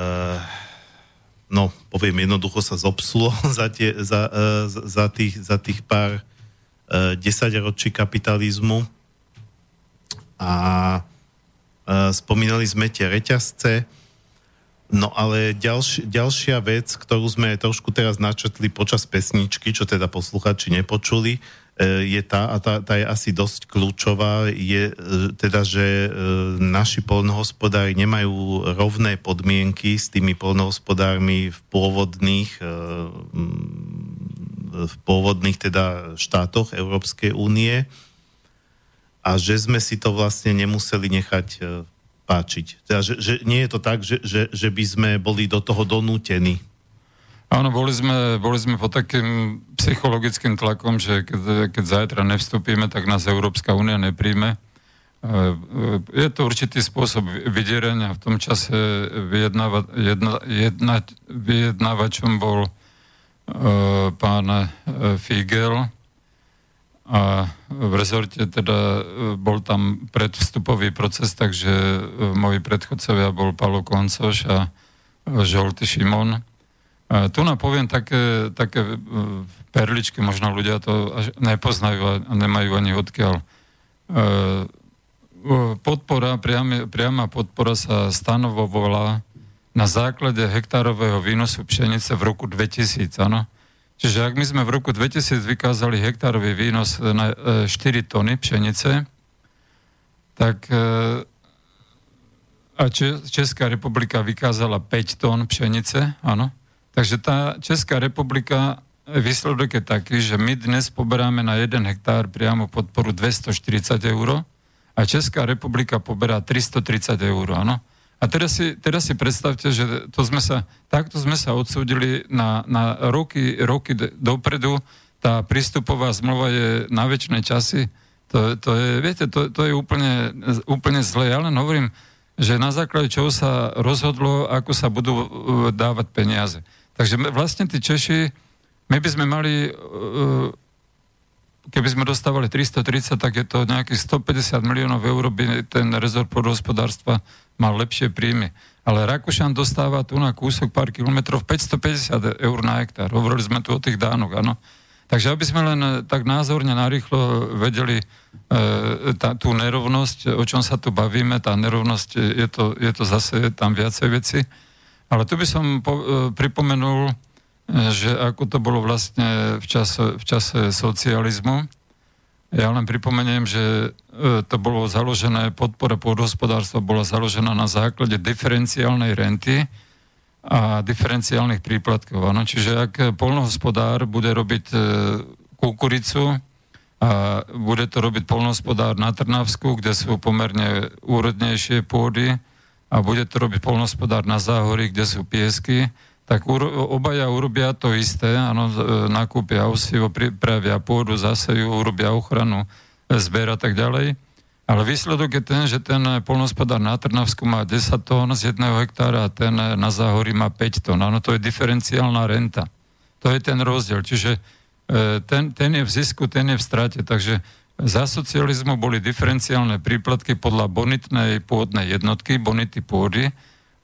no, poviem jednoducho sa zopsulo za, tie, za, za, tých, za tých pár desaťročí kapitalizmu. A spomínali sme tie reťazce, No ale ďalš, ďalšia vec, ktorú sme trošku teraz načetli počas pesničky, čo teda posluchači nepočuli, e, je tá, a tá, tá je asi dosť kľúčová, je e, teda, že e, naši polnohospodári nemajú rovné podmienky s tými polnohospodármi v pôvodných v pôvodných teda štátoch Európskej únie a že sme si to vlastne nemuseli nechať páčiť. Teda, že, že nie je to tak, že, že, že by sme boli do toho donútení. Áno, boli sme, boli sme pod takým psychologickým tlakom, že keď, keď zajtra nevstúpime, tak nás Európska únia nepríjme. E, e, je to určitý spôsob vydierania. V tom čase vyjednáva, jedna, jedna, vyjednávačom bol uh, pán Figel, a v rezorte teda e, bol tam predvstupový proces, takže e, moji predchodcovia bol Palo Koncoš a e, Žolty Šimon. Tu nám poviem také, také perličky, možno ľudia to až nepoznajú a nemajú ani odkiaľ. Podpora, priama podpora sa stanovovala na základe hektárového výnosu pšenice v roku 2000, áno? Čiže ak my sme v roku 2000 vykázali hektárový výnos na 4 e, tony pšenice, tak e, a Česká republika vykázala 5 tón pšenice, áno. Takže tá Česká republika, výsledok je taký, že my dnes poberáme na 1 hektár priamo podporu 240 eur a Česká republika poberá 330 eur, áno. A teraz si, teraz si predstavte, že to sme sa, takto sme sa odsúdili na, na roky, roky dopredu. Tá prístupová zmluva je na väčšie časy. To, to je, viete, to, to je úplne, úplne zlé. Ja len hovorím, že na základe čoho sa rozhodlo, ako sa budú uh, dávať peniaze. Takže vlastne tí Češi, my by sme mali uh, keby sme dostávali 330, tak je to nejakých 150 miliónov eur, by ten rezort podhospodárstva mal lepšie príjmy. Ale Rakúšan dostáva tu na kúsok pár kilometrov 550 eur na hektár. Hovorili sme tu o tých dánoch, áno. Takže aby sme len tak názorne narýchlo vedeli e, tá, tú nerovnosť, o čom sa tu bavíme, tá nerovnosť, je to, je to zase tam viacej veci. Ale tu by som po, e, pripomenul že ako to bolo vlastne v čase, v čase socializmu. Ja len pripomeniem, že e, to bolo založené, podpora pôdohospodárstva bola založená na základe diferenciálnej renty a diferenciálnych príplatkov. Ano? Čiže ak polnohospodár bude robiť e, kukuricu a bude to robiť polnohospodár na Trnavsku, kde sú pomerne úrodnejšie pôdy a bude to robiť polnohospodár na Záhorí, kde sú piesky, tak obaja urobia to isté, áno, e, nakúpia osivo, pripravia pôdu, zase ju urobia ochranu, e, zber a tak ďalej. Ale výsledok je ten, že ten polnospodár na Trnavsku má 10 tón z jedného hektára a ten na Záhorí má 5 tón. Áno, to je diferenciálna renta. To je ten rozdiel. Čiže e, ten, ten je v zisku, ten je v strate. Takže za socializmu boli diferenciálne príplatky podľa bonitnej pôdnej jednotky, bonity pôdy,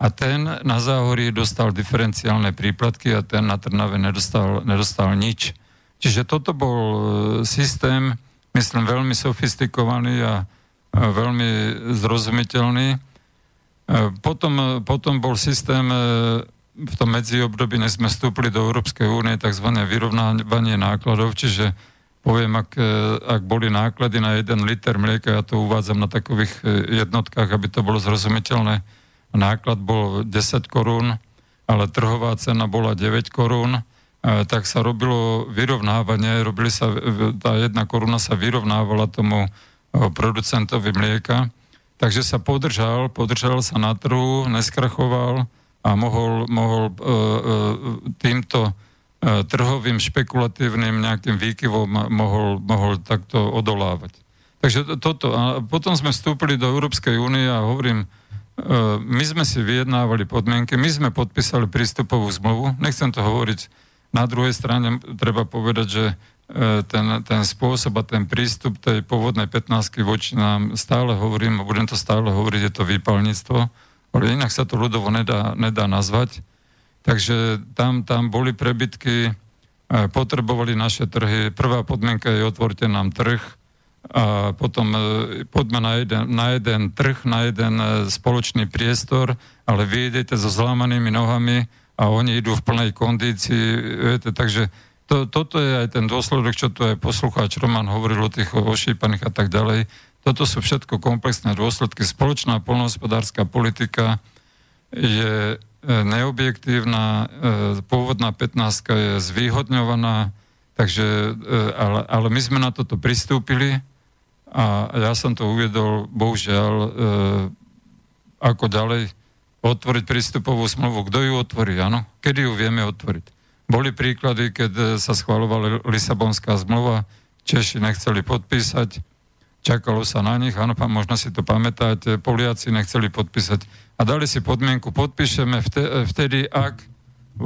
a ten na Záhorí dostal diferenciálne príplatky a ten na Trnave nedostal, nedostal nič. Čiže toto bol e, systém, myslím, veľmi sofistikovaný a veľmi zrozumiteľný. E, potom, potom bol systém e, v tom medziobdobí, než sme vstúpili do Európskej únie, tzv. vyrovnávanie nákladov, čiže poviem, ak, ak boli náklady na jeden liter mlieka, ja to uvádzam na takových jednotkách, aby to bolo zrozumiteľné, náklad bol 10 korún, ale trhová cena bola 9 korún, tak sa robilo vyrovnávanie, robili sa, tá jedna koruna sa vyrovnávala tomu producentovi mlieka, takže sa podržal, podržal sa na trhu, neskrachoval a mohol, mohol e, e, týmto e, trhovým špekulatívnym nejakým výkyvom mohol, mohol takto odolávať. Takže toto. A potom sme vstúpili do Európskej únie a hovorím, E, my sme si vyjednávali podmienky, my sme podpísali prístupovú zmluvu, nechcem to hovoriť, na druhej strane treba povedať, že e, ten, ten spôsob a ten prístup tej pôvodnej 15 voči nám stále hovorím, a budem to stále hovoriť, je to výpalníctvo, ale inak sa to ľudovo nedá, nedá nazvať. Takže tam, tam boli prebytky, e, potrebovali naše trhy. Prvá podmienka je otvorte nám trh, a potom e, poďme na jeden, na jeden trh, na jeden e, spoločný priestor, ale vy idete so zlámanými nohami a oni idú v plnej kondícii, viete, takže to, toto je aj ten dôsledok, čo tu aj poslucháč Roman hovoril o tých ošípaných a tak ďalej. Toto sú všetko komplexné dôsledky. Spoločná polnohospodárska politika je e, neobjektívna, pôvodná 15 je zvýhodňovaná, Takže, ale, ale my sme na toto pristúpili a ja som to uviedol, bohužiaľ, e, ako ďalej otvoriť prístupovú smluvu. Kto ju otvorí, áno? Kedy ju vieme otvoriť? Boli príklady, keď e, sa schvalovala Lisabonská zmluva, Češi nechceli podpísať, čakalo sa na nich, áno, možno si to pamätáte, Poliaci nechceli podpísať a dali si podmienku, podpíšeme vtedy, ak,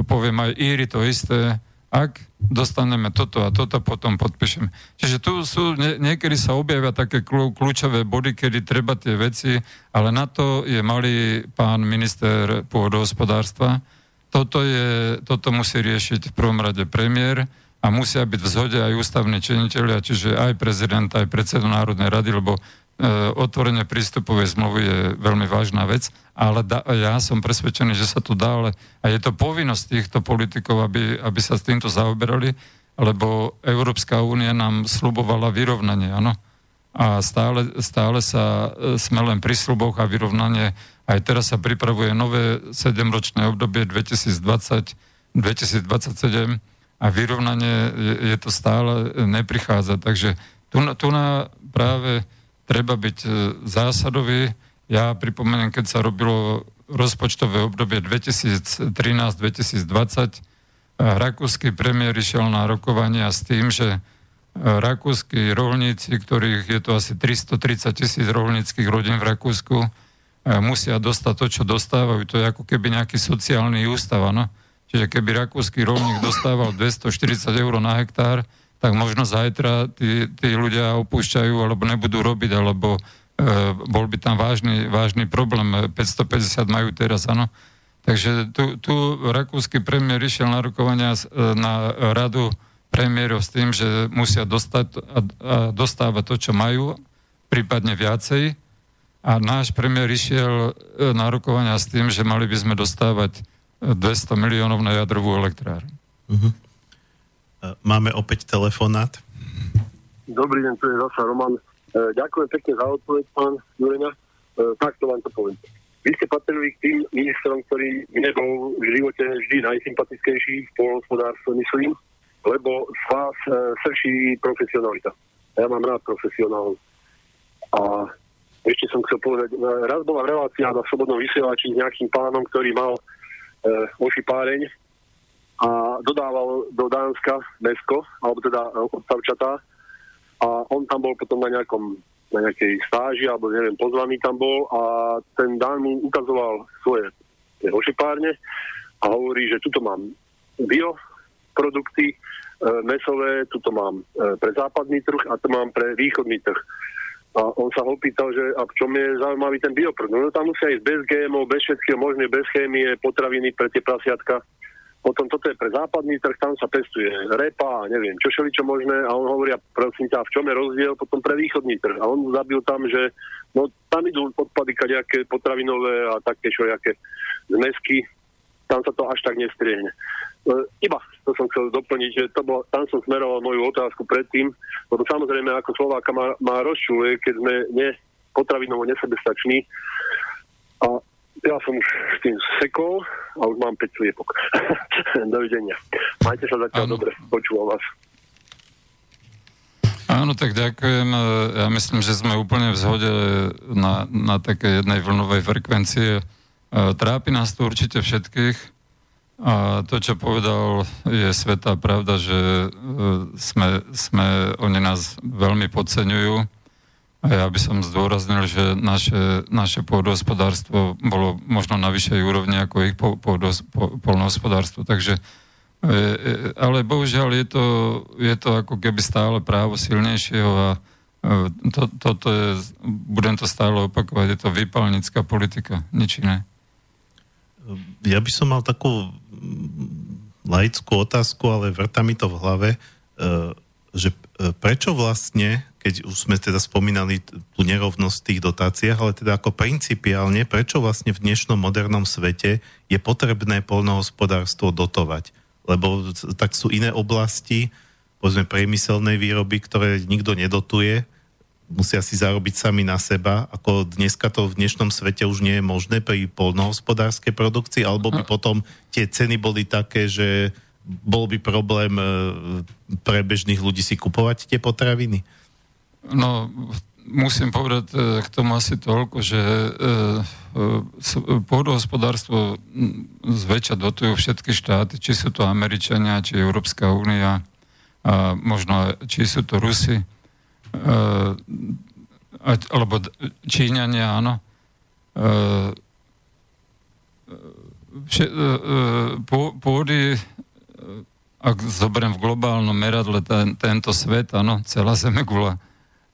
poviem aj Íry to isté, ak dostaneme toto a toto, potom podpíšeme. Čiže tu sú, nie, niekedy sa objavia také kľúčové body, kedy treba tie veci, ale na to je malý pán minister pôdohospodárstva. Toto, je, toto musí riešiť v prvom rade premiér a musia byť v zhode aj ústavní činiteľia, čiže aj prezident, aj predseda Národnej rady, lebo E, otvorenie prístupovej zmluvy je veľmi vážna vec, ale da, ja som presvedčený, že sa to dá, ale a je to povinnosť týchto politikov, aby, aby sa s týmto zaoberali, lebo Európska únia nám slubovala vyrovnanie, áno. A stále, stále sa e, sme len pri sluboch a vyrovnanie. Aj teraz sa pripravuje nové 7-ročné obdobie 2020, 2027 a vyrovnanie je, je to stále neprichádza. Takže tu, tu na práve treba byť e, zásadový. Ja pripomeniem, keď sa robilo rozpočtové obdobie 2013-2020, e, rakúsky premiér išiel na rokovania s tým, že e, rakúsky rolníci, ktorých je to asi 330 tisíc rolníckých rodín v Rakúsku, musia dostať to, čo dostávajú. To je ako keby nejaký sociálny ústav, ano? Čiže keby rakúsky rolník dostával 240 eur na hektár, tak možno zajtra tí, tí ľudia opúšťajú alebo nebudú robiť, alebo e, bol by tam vážny, vážny problém. 550 majú teraz, áno. Takže tu, tu rakúsky premiér išiel na rokovania e, na radu premiérov s tým, že musia dostať a, a dostávať to, čo majú, prípadne viacej. A náš premiér išiel e, na rokovania s tým, že mali by sme dostávať 200 miliónov na jadrovú elektrárnu. Uh-huh. Máme opäť telefonát. Dobrý deň, tu je zasa Roman. E, ďakujem pekne za odpoveď, pán Jurena. E, takto vám to poviem. Vy ste patrili k tým ministrom, ktorý nebol v živote vždy najsympatickejší v polnospodárstve, myslím, lebo z vás e, srší profesionalita. Ja mám rád profesionálov. A ešte som chcel povedať, raz bola relácia na Slobodnom vysielači s nejakým pánom, ktorý mal e, ošipáreň a dodával do Dánska mesko, alebo teda odstavčatá a on tam bol potom na nejakom na nejakej stáži, alebo neviem, pozvaný tam bol a ten Dán mu ukazoval svoje ošipárne a hovorí, že tuto mám bio produkty, e, mesové, tuto mám e, pre západný trh a tu mám pre východný trh. A on sa ho pýtal, že a v čom je zaujímavý ten bioprodukt. No tam musia ísť bez GMO, bez všetkého možné, bez chémie, potraviny pre tie prasiatka potom toto je pre západný trh, tam sa pestuje repa a neviem, čo čo možné a on hovoria, prosím ťa, v čom je rozdiel potom pre východný trh. A on zabil tam, že no, tam idú odpady kadejaké potravinové a také všelijaké zmesky, tam sa to až tak nestriehne. E, iba to som chcel doplniť, že to bolo, tam som smeroval moju otázku predtým, lebo samozrejme ako Slováka má, má rozčuluje, keď sme ne, potravinovo nesebestační a ja som už s tým sekol a už mám 5 sliepok. Dovidenia. Majte sa zatiaľ ano. dobre, počúvam vás. Áno, tak ďakujem. Ja myslím, že sme úplne v zhode na, na také jednej vlnovej frekvencie. Trápi nás to určite všetkých. A to, čo povedal, je svetá pravda, že e, sme, sme, oni nás veľmi podceňujú a ja by som zdôraznil, že naše, naše pôdohospodárstvo bolo možno na vyššej úrovni ako ich polnohospodárstvo. Takže, e, e, ale bohužiaľ je to, je to ako keby stále právo silnejšieho a e, to, toto je, budem to stále opakovať, je to vypalnická politika, nič iné. Ja by som mal takú laickú otázku, ale vrta mi to v hlave, že prečo vlastne keď už sme teda spomínali tú nerovnosť v tých dotáciách, ale teda ako principiálne, prečo vlastne v dnešnom modernom svete je potrebné polnohospodárstvo dotovať? Lebo tak sú iné oblasti, povedzme priemyselnej výroby, ktoré nikto nedotuje, musia si zarobiť sami na seba, ako dneska to v dnešnom svete už nie je možné pri polnohospodárskej produkcii, alebo by potom tie ceny boli také, že bol by problém e, pre bežných ľudí si kupovať tie potraviny? No, musím povedať k tomu asi toľko, že pôdohospodárstvo zväčša dotujú všetky štáty, či sú to Američania, či Európska únia, a možno či sú to Rusi, alebo Číňania, áno. E, e, pôdy, e, ak zoberiem v globálnom meradle ten, tento svet, áno, celá Zemegula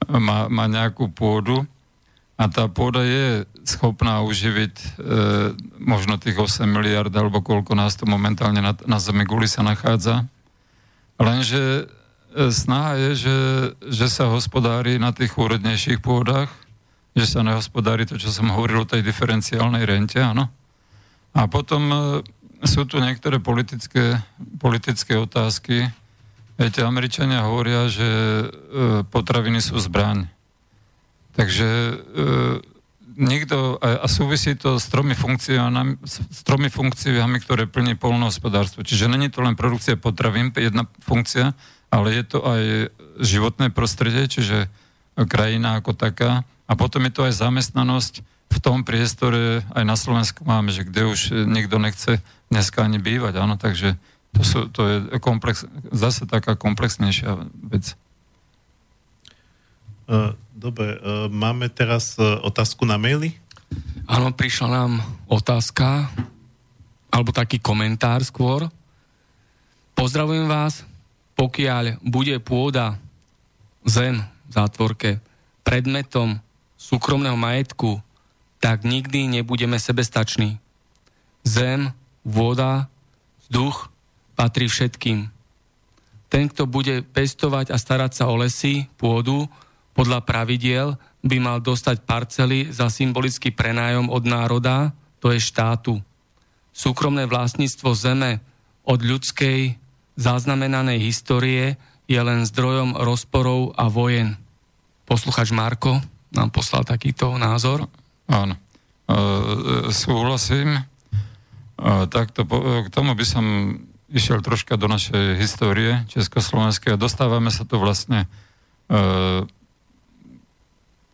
má, má nejakú pôdu a tá pôda je schopná uživiť e, možno tých 8 miliard alebo koľko nás tu momentálne na, na Zemeguli sa nachádza. Lenže snaha je, že, že sa hospodári na tých úrodnejších pôdach, že sa nehospodári to, čo som hovoril o tej diferenciálnej rente, áno. A potom e, sú tu niektoré politické, politické otázky. Viete, Američania hovoria, že e, potraviny sú zbraň. Takže e, nikto, a, a súvisí to s tromi funkciami, s tromi funkciami, ktoré plní polnohospodárstvo. Čiže není to len produkcia potravín, jedna funkcia, ale je to aj životné prostredie, čiže krajina ako taká. A potom je to aj zamestnanosť, v tom priestore aj na Slovensku máme, že kde už nikto nechce dneska ani bývať, áno, takže to, sú, to je komplex, zase taká komplexnejšia vec. E, dobre, e, máme teraz e, otázku na maily? Áno, prišla nám otázka, alebo taký komentár skôr. Pozdravujem vás, pokiaľ bude pôda, zem v zátvorke, predmetom súkromného majetku tak nikdy nebudeme sebestační. Zem, voda, vzduch patrí všetkým. Ten, kto bude pestovať a starať sa o lesy, pôdu, podľa pravidiel by mal dostať parcely za symbolický prenájom od národa, to je štátu. Súkromné vlastníctvo zeme od ľudskej zaznamenanej histórie je len zdrojom rozporov a vojen. Posluchač Marko nám poslal takýto názor. Áno. E, súhlasím. E, takto, k tomu by som išiel troška do našej histórie Československej a dostávame sa tu vlastne e,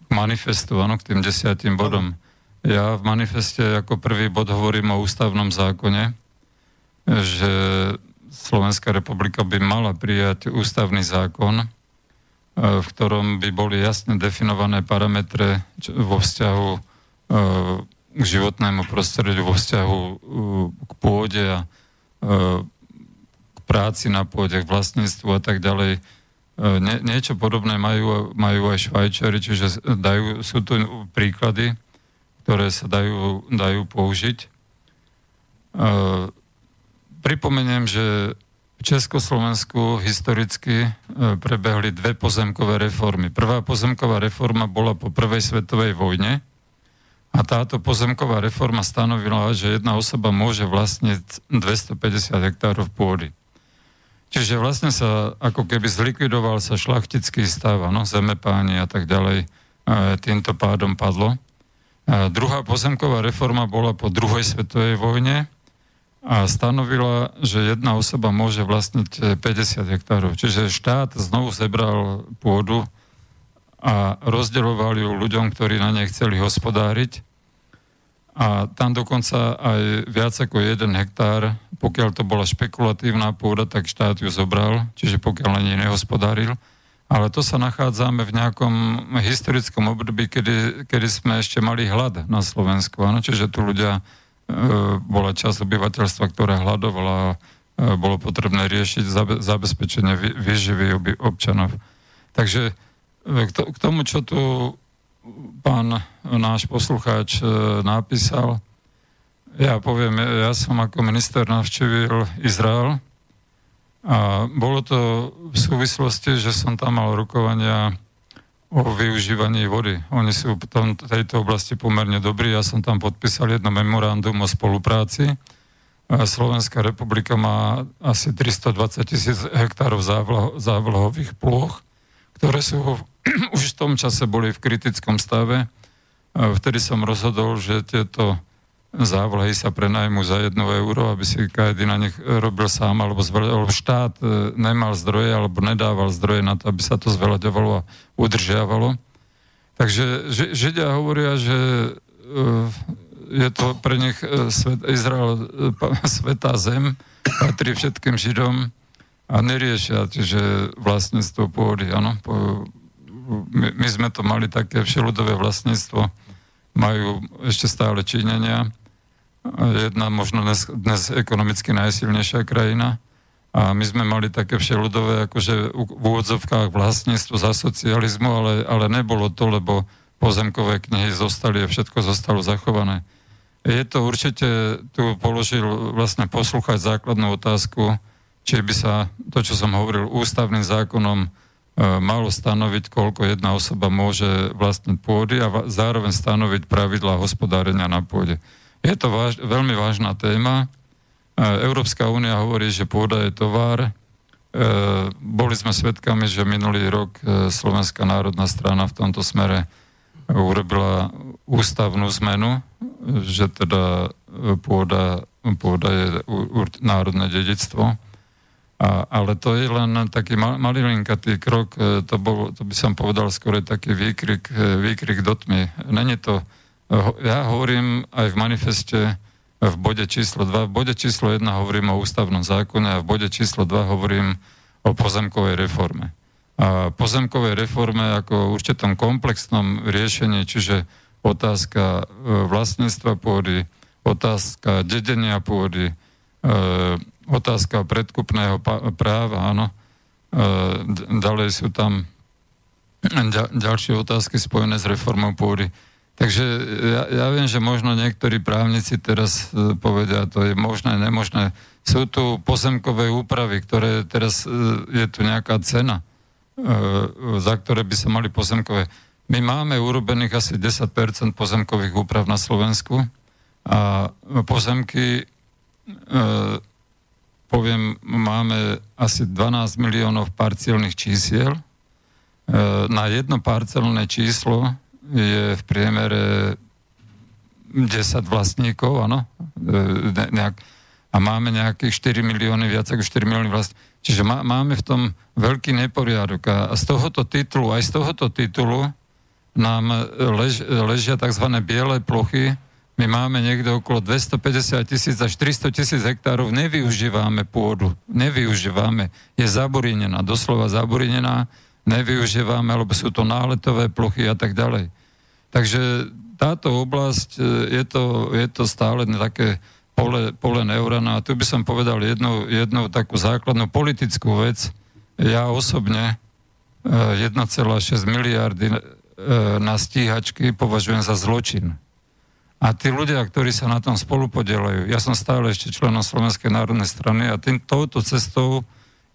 k manifestu, áno, k tým desiatým bodom. Ja v manifeste ako prvý bod hovorím o ústavnom zákone, že Slovenská republika by mala prijať ústavný zákon, v ktorom by boli jasne definované parametre vo vzťahu k životnému prostrediu vo vzťahu uh, k pôde a uh, k práci na pôde, k vlastníctvu a tak ďalej. Uh, nie, niečo podobné majú, majú aj Švajčari, čiže dajú, sú tu príklady, ktoré sa dajú, dajú použiť. Pripomeniem, že v Československu historicky prebehli dve pozemkové reformy. Prvá pozemková reforma bola po prvej svetovej vojne, a táto pozemková reforma stanovila, že jedna osoba môže vlastniť 250 hektárov pôdy. Čiže vlastne sa ako keby zlikvidoval sa šlachtický stav, no, zemepáni a tak ďalej, e, týmto pádom padlo. A druhá pozemková reforma bola po druhej svetovej vojne a stanovila, že jedna osoba môže vlastniť 50 hektárov. Čiže štát znovu zebral pôdu a rozdeľovali ju ľuďom, ktorí na nej chceli hospodáriť. A tam dokonca aj viac ako jeden hektár, pokiaľ to bola špekulatívna pôda, tak štát ju zobral, čiže pokiaľ na nej nehospodáril. Ale to sa nachádzame v nejakom historickom období, kedy, kedy sme ešte mali hlad na Slovensku. Ano? Čiže tu ľudia, e, bola časť obyvateľstva, ktorá hľadovala, e, bolo potrebné riešiť zabe, zabezpečenie výživy občanov. Takže k, to, k tomu, čo tu pán náš poslucháč e, napísal, ja poviem, ja som ako minister navštívil Izrael a bolo to v súvislosti, že som tam mal rokovania o využívaní vody. Oni sú v tom, tejto oblasti pomerne dobrí. Ja som tam podpísal jedno memorandum o spolupráci. Slovenská republika má asi 320 tisíc hektárov závlahových plôch ktoré sú už v tom čase boli v kritickom stave. Vtedy som rozhodol, že tieto závlahy sa prenajmu za jedno euro, aby si každý na nich robil sám, alebo, zveľ, alebo štát e, nemal zdroje, alebo nedával zdroje na to, aby sa to zveľaďovalo a udržiavalo. Takže Židia hovoria, že e, je to pre nich e, svet, Izrael svetá zem, patrí všetkým Židom a neriešia, že vlastníctvo pôdy, áno. My, my sme to mali také všeludové vlastníctvo, majú ešte stále činenia jedna možno dnes, dnes ekonomicky najsilnejšia krajina. A my sme mali také všeludové, akože v úvodzovkách vlastníctvo za socializmu, ale, ale nebolo to, lebo pozemkové knihy zostali a všetko zostalo zachované. Je to určite, tu položil vlastne poslúchať základnú otázku, či by sa to, čo som hovoril, ústavným zákonom malo stanoviť, koľko jedna osoba môže vlastniť pôdy a zároveň stanoviť pravidlá hospodárenia na pôde. Je to váž, veľmi vážna téma. E, Európska únia hovorí, že pôda je tovar. E, boli sme svedkami, že minulý rok e, Slovenská národná strana v tomto smere urobila ústavnú zmenu, že teda pôda, pôda je národné dedictvo. A, ale to je len taký mal, malilinkatý krok, to, bol, to by som povedal skôr taký výkrik, výkrik do tmy. Není to, ja hovorím aj v manifeste v bode číslo 2. V bode číslo 1 hovorím o ústavnom zákone a v bode číslo 2 hovorím o pozemkovej reforme. A pozemkovej reforme ako určitom komplexnom riešení, čiže otázka e, vlastníctva pôdy, otázka dedenia pôdy, e, otázka predkupného práva, áno. E, ďalej sú tam ďalšie otázky spojené s reformou pôdy. Takže ja, ja viem, že možno niektorí právnici teraz e, povedia, to je možné, nemožné. Sú tu pozemkové úpravy, ktoré teraz e, je tu nejaká cena, za ktoré by sa mali pozemkové. My máme urobených asi 10% pozemkových úprav na Slovensku a pozemky, poviem, máme asi 12 miliónov parcielných čísiel. Na jedno parcelné číslo je v priemere 10 vlastníkov, áno, e, ne, nejak, a máme nejakých 4 milióny, viac ako 4 milióny vlastníkov. Čiže má, máme v tom veľký neporiadok a, a z tohoto titulu, aj z tohoto titulu nám lež, ležia tzv. biele plochy. My máme niekde okolo 250 tisíc až 300 tisíc hektárov, nevyužívame pôdu, nevyužívame, je zaburinená, doslova zaburinená, nevyužívame, alebo sú to náletové plochy a tak ďalej. Takže táto oblasť, e, je to, je to stále také pole, pole neurana. A tu by som povedal jednu, jednu takú základnú politickú vec. Ja osobne 1,6 e, miliardy e, na stíhačky považujem za zločin. A tí ľudia, ktorí sa na tom spolu podielajú, ja som stále ešte členom Slovenskej národnej strany a tým, touto cestou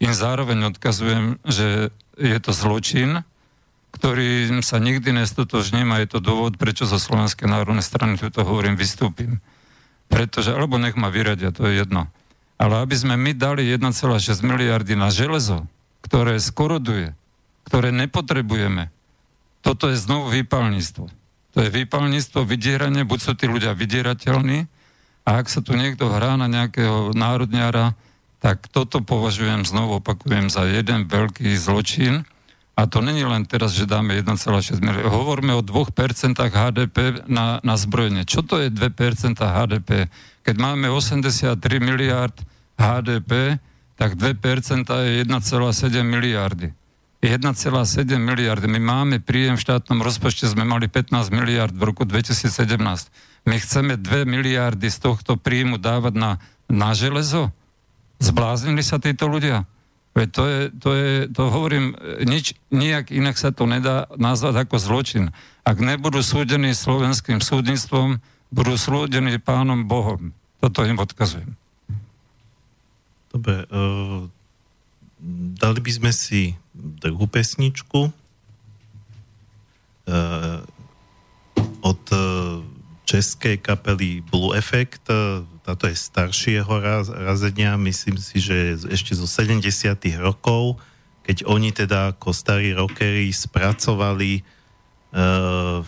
im zároveň odkazujem, že je to zločin, ktorým sa nikdy nestotožním a je to dôvod, prečo zo Slovenskej národnej strany tuto hovorím, vystúpim. Pretože, alebo nech ma vyradia, to je jedno. Ale aby sme my dali 1,6 miliardy na železo, ktoré skoroduje, ktoré nepotrebujeme, toto je znovu výpalníctvo. To je výpalníctvo, vydieranie, buď sú tí ľudia vydierateľní, a ak sa tu niekto hrá na nejakého národňara, tak toto považujem, znovu opakujem, za jeden veľký zločin, a to není len teraz, že dáme 1,6 milióna. Hovoríme o 2% HDP na, na zbrojenie. Čo to je 2% HDP? Keď máme 83 miliard HDP, tak 2% je 1,7 miliardy. 1,7 miliardy. My máme príjem v štátnom rozpočte, sme mali 15 miliard v roku 2017. My chceme 2 miliardy z tohto príjmu dávať na, na železo? Zbláznili sa títo ľudia? Veď to, je, to, je, to hovorím, nič, nijak inak sa to nedá nazvať ako zločin. Ak nebudú súdení slovenským súdnictvom, budú súdení pánom Bohom. Toto im odkazujem. Dobre, uh, dali by sme si druhú pesničku uh, od uh, českej kapely Blue Effect. Uh, táto je staršieho raz, razenia, myslím si, že ešte zo 70 rokov, keď oni teda ako starí rockery spracovali uh,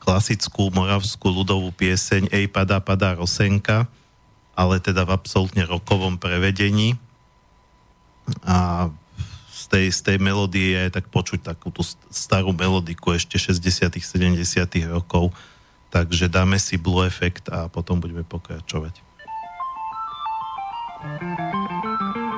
klasickú moravskú ľudovú pieseň Ej, padá, padá Rosenka, ale teda v absolútne rokovom prevedení. A tej, z tej melódie je tak počuť takú tú starú melodiku ešte 60 70 rokov. Takže dáme si Blue Effect a potom budeme pokračovať. thank you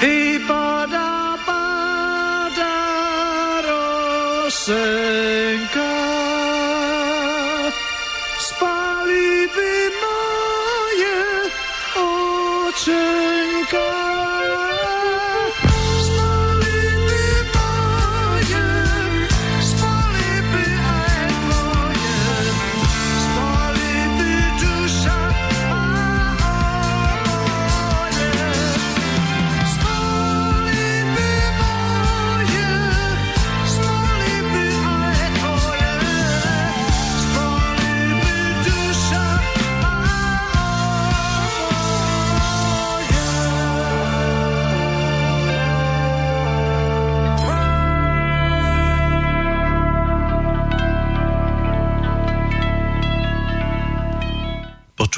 Υπότιτλοι AUTHORWAVE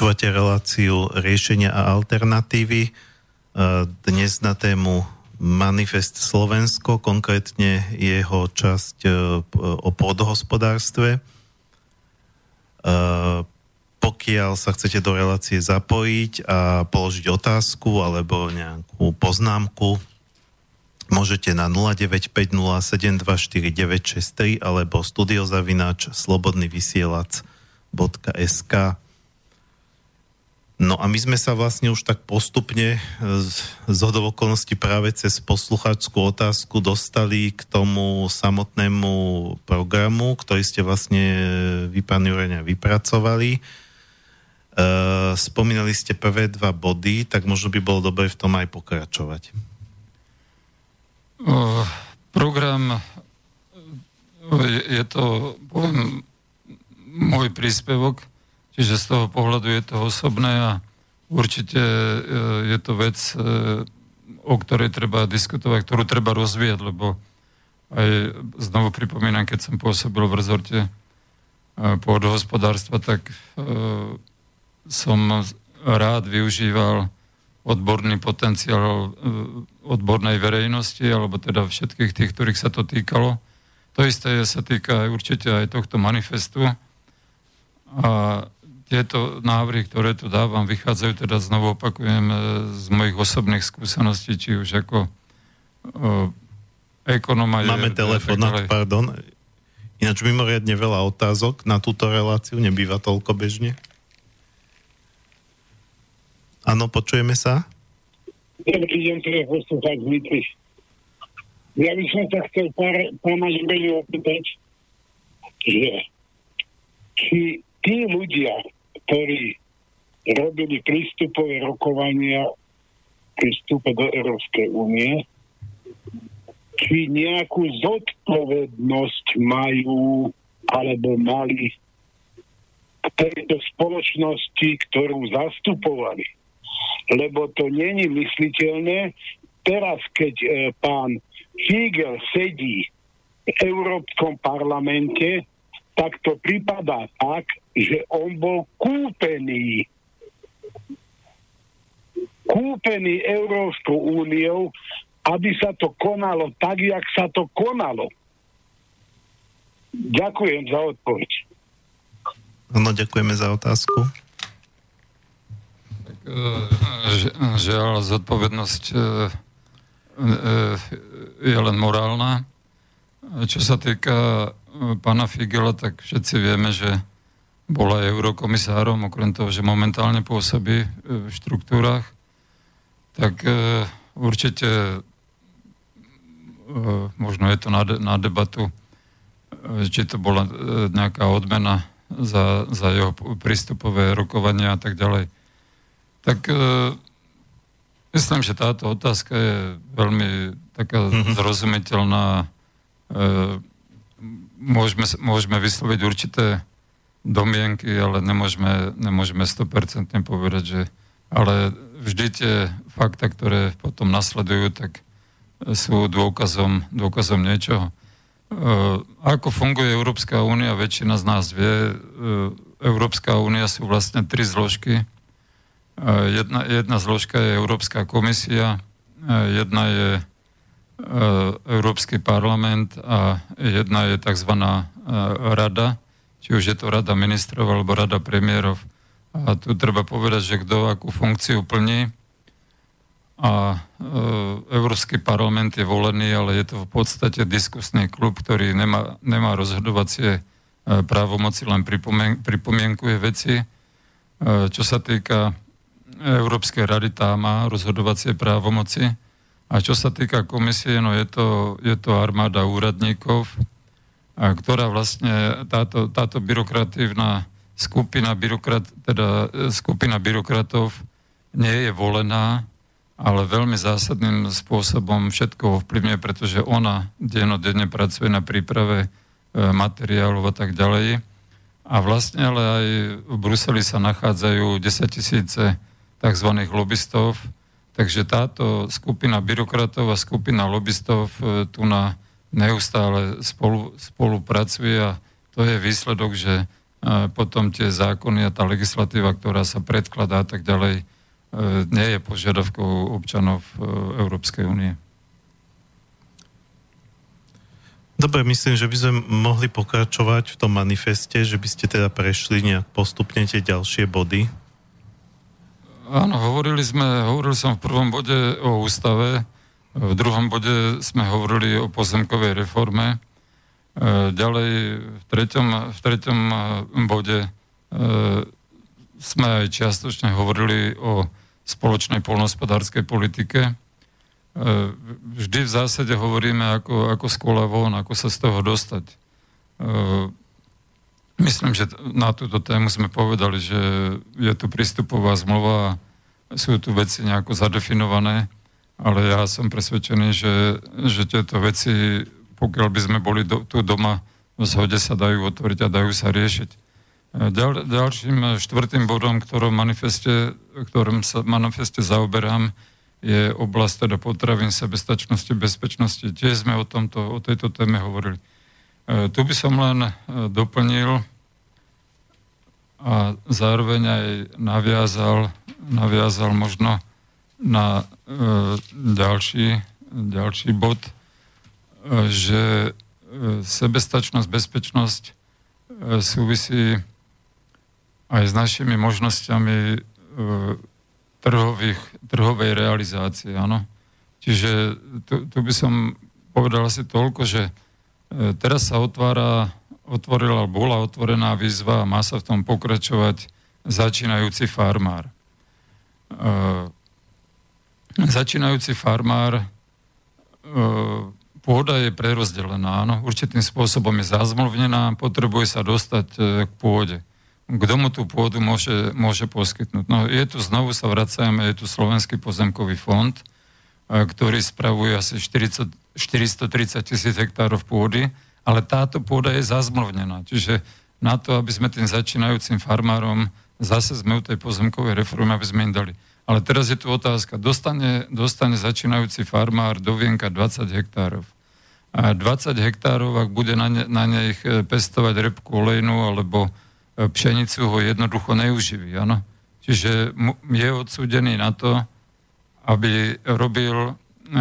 Počúvate reláciu riešenia a alternatívy. E, dnes na tému Manifest Slovensko, konkrétne jeho časť e, o pôdohospodárstve. E, pokiaľ sa chcete do relácie zapojiť a položiť otázku alebo nejakú poznámku, môžete na 0950724963 alebo studiozavinač slobodnyvysielac.sk No a my sme sa vlastne už tak postupne e, z okolností práve cez poslucháčskú otázku dostali k tomu samotnému programu, ktorý ste vlastne vy, pán Jureňa, vypracovali. E, spomínali ste prvé dva body, tak možno by bolo dobre v tom aj pokračovať. Uh, program je, je to, poviem, môj príspevok Čiže z toho pohľadu je to osobné a určite e, je to vec, e, o ktorej treba diskutovať, ktorú treba rozvíjať, lebo aj znovu pripomínam, keď som pôsobil v rezorte e, pôdohospodárstva, tak som rád využíval odborný potenciál odbornej verejnosti, alebo teda všetkých tých, ktorých sa to týkalo. To isté sa týka určite aj tohto manifestu. A tieto návrhy, ktoré tu dávam, vychádzajú teda znovu opakujem e, z mojich osobných skúseností, či už ako e, ekonoma. Máme telefon, pardon. Ináč mimoriadne veľa otázok na túto reláciu, nebýva toľko bežne. Áno, počujeme sa? Dobrý deň, Dmitri. Ja by som sa chcel pár, pána Žibeli opýtať, že či tí ľudia, ktorí robili prístupové rokovania prístupe do Európskej únie, či nejakú zodpovednosť majú alebo mali k tejto spoločnosti, ktorú zastupovali. Lebo to není mysliteľné. Teraz, keď e, pán Fiegel sedí v Európskom parlamente, tak to prípada tak, že on bol kúpený kúpený Európskou úniou, aby sa to konalo tak, jak sa to konalo. Ďakujem za odpoveď. Áno, ďakujeme za otázku. Tak, e, žiaľ, zodpovednosť e, e, je len morálna. Čo sa týka pána Figela, tak všetci vieme, že bol aj eurokomisárom, okrem toho, že momentálne pôsobí e, v štruktúrach, tak e, určite e, možno je to na, na debatu, či to bola nejaká odmena za, za jeho prístupové rokovania a tak ďalej. Tak myslím, že táto otázka je veľmi taká mm-hmm. zrozumiteľná. Môžeme, môžeme vysloviť určité domienky, ale nemôžeme, nemôžeme 100% povedať, že ale vždy tie fakta, ktoré potom nasledujú, tak sú dôkazom, dôkazom niečoho. E, ako funguje Európska únia, väčšina z nás vie. E, Európska únia sú vlastne tri zložky. E, jedna, jedna zložka je Európska komisia, jedna je Európsky parlament a jedna je tzv. rada, či už je to rada ministrov alebo rada premiérov. A tu treba povedať, že kto akú funkciu plní. a Európsky parlament je volený, ale je to v podstate diskusný klub, ktorý nemá, nemá rozhodovacie právomoci, len pripomien, pripomienkuje veci. Čo sa týka Európskej rady, tá má rozhodovacie právomoci. A čo sa týka komisie, no je to, je to armáda úradníkov, a ktorá vlastne, táto, táto byrokratívna skupina, byrokrat, teda skupina byrokratov nie je volená, ale veľmi zásadným spôsobom všetko ovplyvňuje, pretože ona dennodenne pracuje na príprave e, materiálov a tak ďalej. A vlastne ale aj v Bruseli sa nachádzajú 10 tisíce tzv. lobbystov, takže táto skupina byrokratov a skupina lobbystov e, tu na neustále spolu, spolupracuje a to je výsledok, že e, potom tie zákony a tá legislatíva, ktorá sa predkladá a tak ďalej, E, nie je požiadavkou občanov Európskej únie. Dobre, myslím, že by sme mohli pokračovať v tom manifeste, že by ste teda prešli nejak postupne tie ďalšie body. Áno, hovorili sme, hovoril som v prvom bode o ústave, v druhom bode sme hovorili o pozemkovej reforme, e, ďalej v treťom, v treťom bode sme aj čiastočne hovorili o spoločnej polnohospodárskej politike. E, vždy v zásade hovoríme ako, ako skola von, ako sa z toho dostať. E, myslím, že na túto tému sme povedali, že je tu prístupová zmluva sú tu veci nejako zadefinované, ale ja som presvedčený, že, že tieto veci, pokiaľ by sme boli do, tu doma, v zhode sa dajú otvoriť a dajú sa riešiť. Ďal, ďalším štvrtým bodom, ktorom manifeste, ktorým sa manifeste zaoberám, je oblasť teda potravín, sebestačnosti, bezpečnosti. Tiež sme o, tomto, o tejto téme hovorili. E, tu by som len e, doplnil a zároveň aj naviazal, naviazal možno na e, ďalší, ďalší bod, e, že e, sebestačnosť, bezpečnosť e, súvisí aj s našimi možnosťami e, trhových, trhovej realizácie. Áno. Čiže tu, tu by som povedal asi toľko, že e, teraz sa otvára, otvorila, bola otvorená výzva a má sa v tom pokračovať začínajúci farmár. E, začínajúci farmár e, pôda je prerozdelená, áno, určitým spôsobom je zazmluvnená, potrebuje sa dostať e, k pôde kto mu tú pôdu môže, môže poskytnúť. No je tu, znovu sa vracajeme, je tu Slovenský pozemkový fond, ktorý spravuje asi 40, 430 tisíc hektárov pôdy, ale táto pôda je zazmluvnená. Čiže na to, aby sme tým začínajúcim farmárom zase sme u tej pozemkovej reformy, aby sme im dali. Ale teraz je tu otázka, dostane, dostane začínajúci farmár do vienka 20 hektárov. A 20 hektárov, ak bude na, ne, na nej pestovať repku olejnú alebo pšenicu ho jednoducho neuživí. Ano? Čiže je odsúdený na to, aby robil e,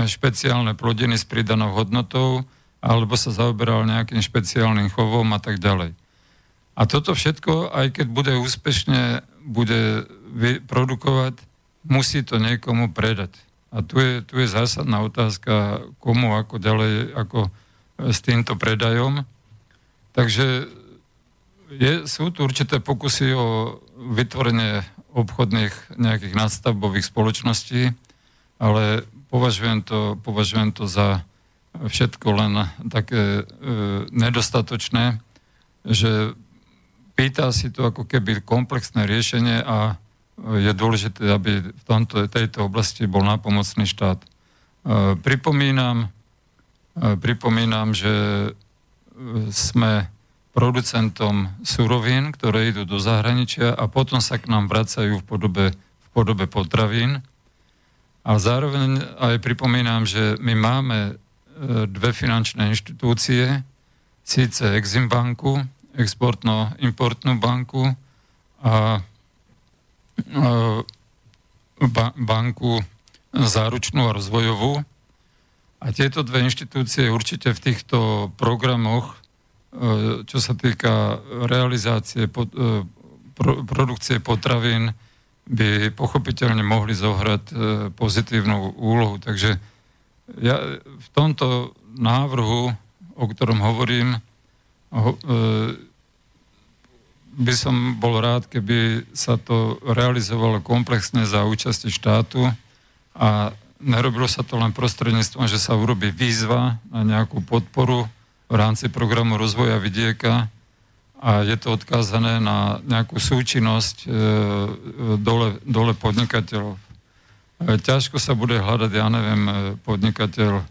špeciálne plodiny s pridanou hodnotou alebo sa zaoberal nejakým špeciálnym chovom a tak ďalej. A toto všetko, aj keď bude úspešne bude produkovať, musí to niekomu predať. A tu je, tu je zásadná otázka, komu, ako ďalej, ako e, s týmto predajom. Takže je, sú tu určité pokusy o vytvorenie obchodných nejakých nadstavbových spoločností, ale považujem to, považujem to za všetko len také e, nedostatočné, že pýta si to ako keby komplexné riešenie a je dôležité, aby v tomto, tejto oblasti bol nápomocný štát. E, pripomínam, e, pripomínam, že e, sme producentom surovín, ktoré idú do zahraničia a potom sa k nám vracajú v podobe, v podobe potravín. A zároveň aj pripomínam, že my máme dve finančné inštitúcie, síce Exim banku, exportno-importnú banku a banku záručnú a rozvojovú. A tieto dve inštitúcie určite v týchto programoch E, čo sa týka realizácie pod, e, pro, produkcie potravín, by pochopiteľne mohli zohrať e, pozitívnu úlohu. Takže ja v tomto návrhu, o ktorom hovorím, ho, e, by som bol rád, keby sa to realizovalo komplexne za účasti štátu a nerobilo sa to len prostredníctvom, že sa urobí výzva na nejakú podporu v rámci programu rozvoja vidieka, a je to odkázané na nejakú súčinnosť e, dole, dole podnikateľov. E, ťažko sa bude hľadať, ja neviem, e, podnikateľ e,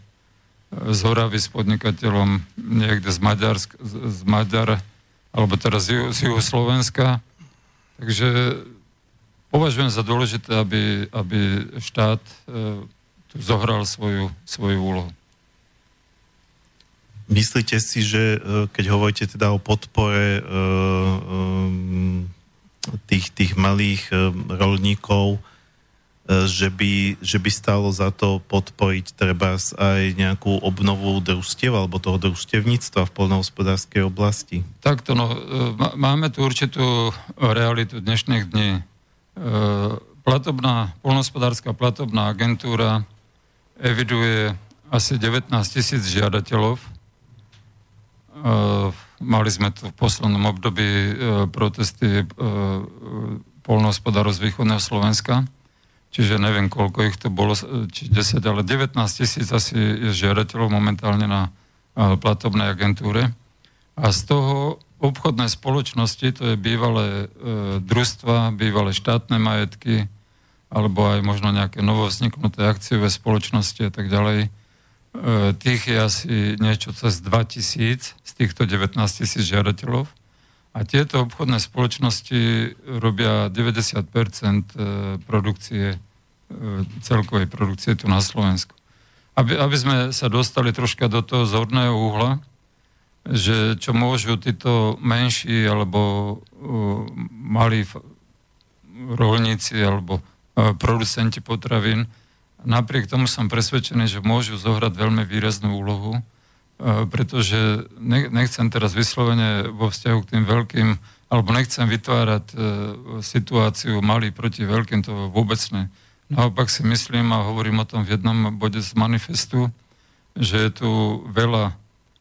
z Horavy s podnikateľom niekde z Maďarsk, z, Maďar, alebo teraz z, z Slovenska. Takže považujem za dôležité, aby, aby štát e, tu zohral svoju, svoju úlohu. Myslíte si, že keď hovoríte teda o podpore e, tých, tých malých rolníkov, že by, že by stalo za to podporiť treba aj nejakú obnovu družstiev alebo toho družstevníctva v polnohospodárskej oblasti? Takto, no, máme tu určitú realitu dnešných dní. Platobná, polnohospodárska platobná agentúra eviduje asi 19 tisíc žiadateľov, Eh, mali sme tu v poslednom období eh, protesty eh, polnohospodárov z východného Slovenska, čiže neviem, koľko ich to bolo, či 10, ale 19 tisíc asi je žiadateľov momentálne na platobnej agentúre. A z toho obchodné spoločnosti, to je bývalé e, družstva, bývalé štátne majetky, alebo aj možno nejaké novovzniknuté akciové spoločnosti a tak ďalej, E, tých je asi niečo cez 2000 z týchto 19 tisíc žiadateľov. A tieto obchodné spoločnosti robia 90 e, produkcie, e, celkovej produkcie tu na Slovensku. Aby, aby sme sa dostali troška do toho zorného uhla, že čo môžu títo menší alebo uh, malí rolníci alebo producenti potravín Napriek tomu som presvedčený, že môžu zohrať veľmi výraznú úlohu, e, pretože nechcem teraz vyslovene vo vzťahu k tým veľkým, alebo nechcem vytvárať e, situáciu malý proti veľkým, to vôbec ne. Naopak si myslím, a hovorím o tom v jednom bode z manifestu, že je tu veľa,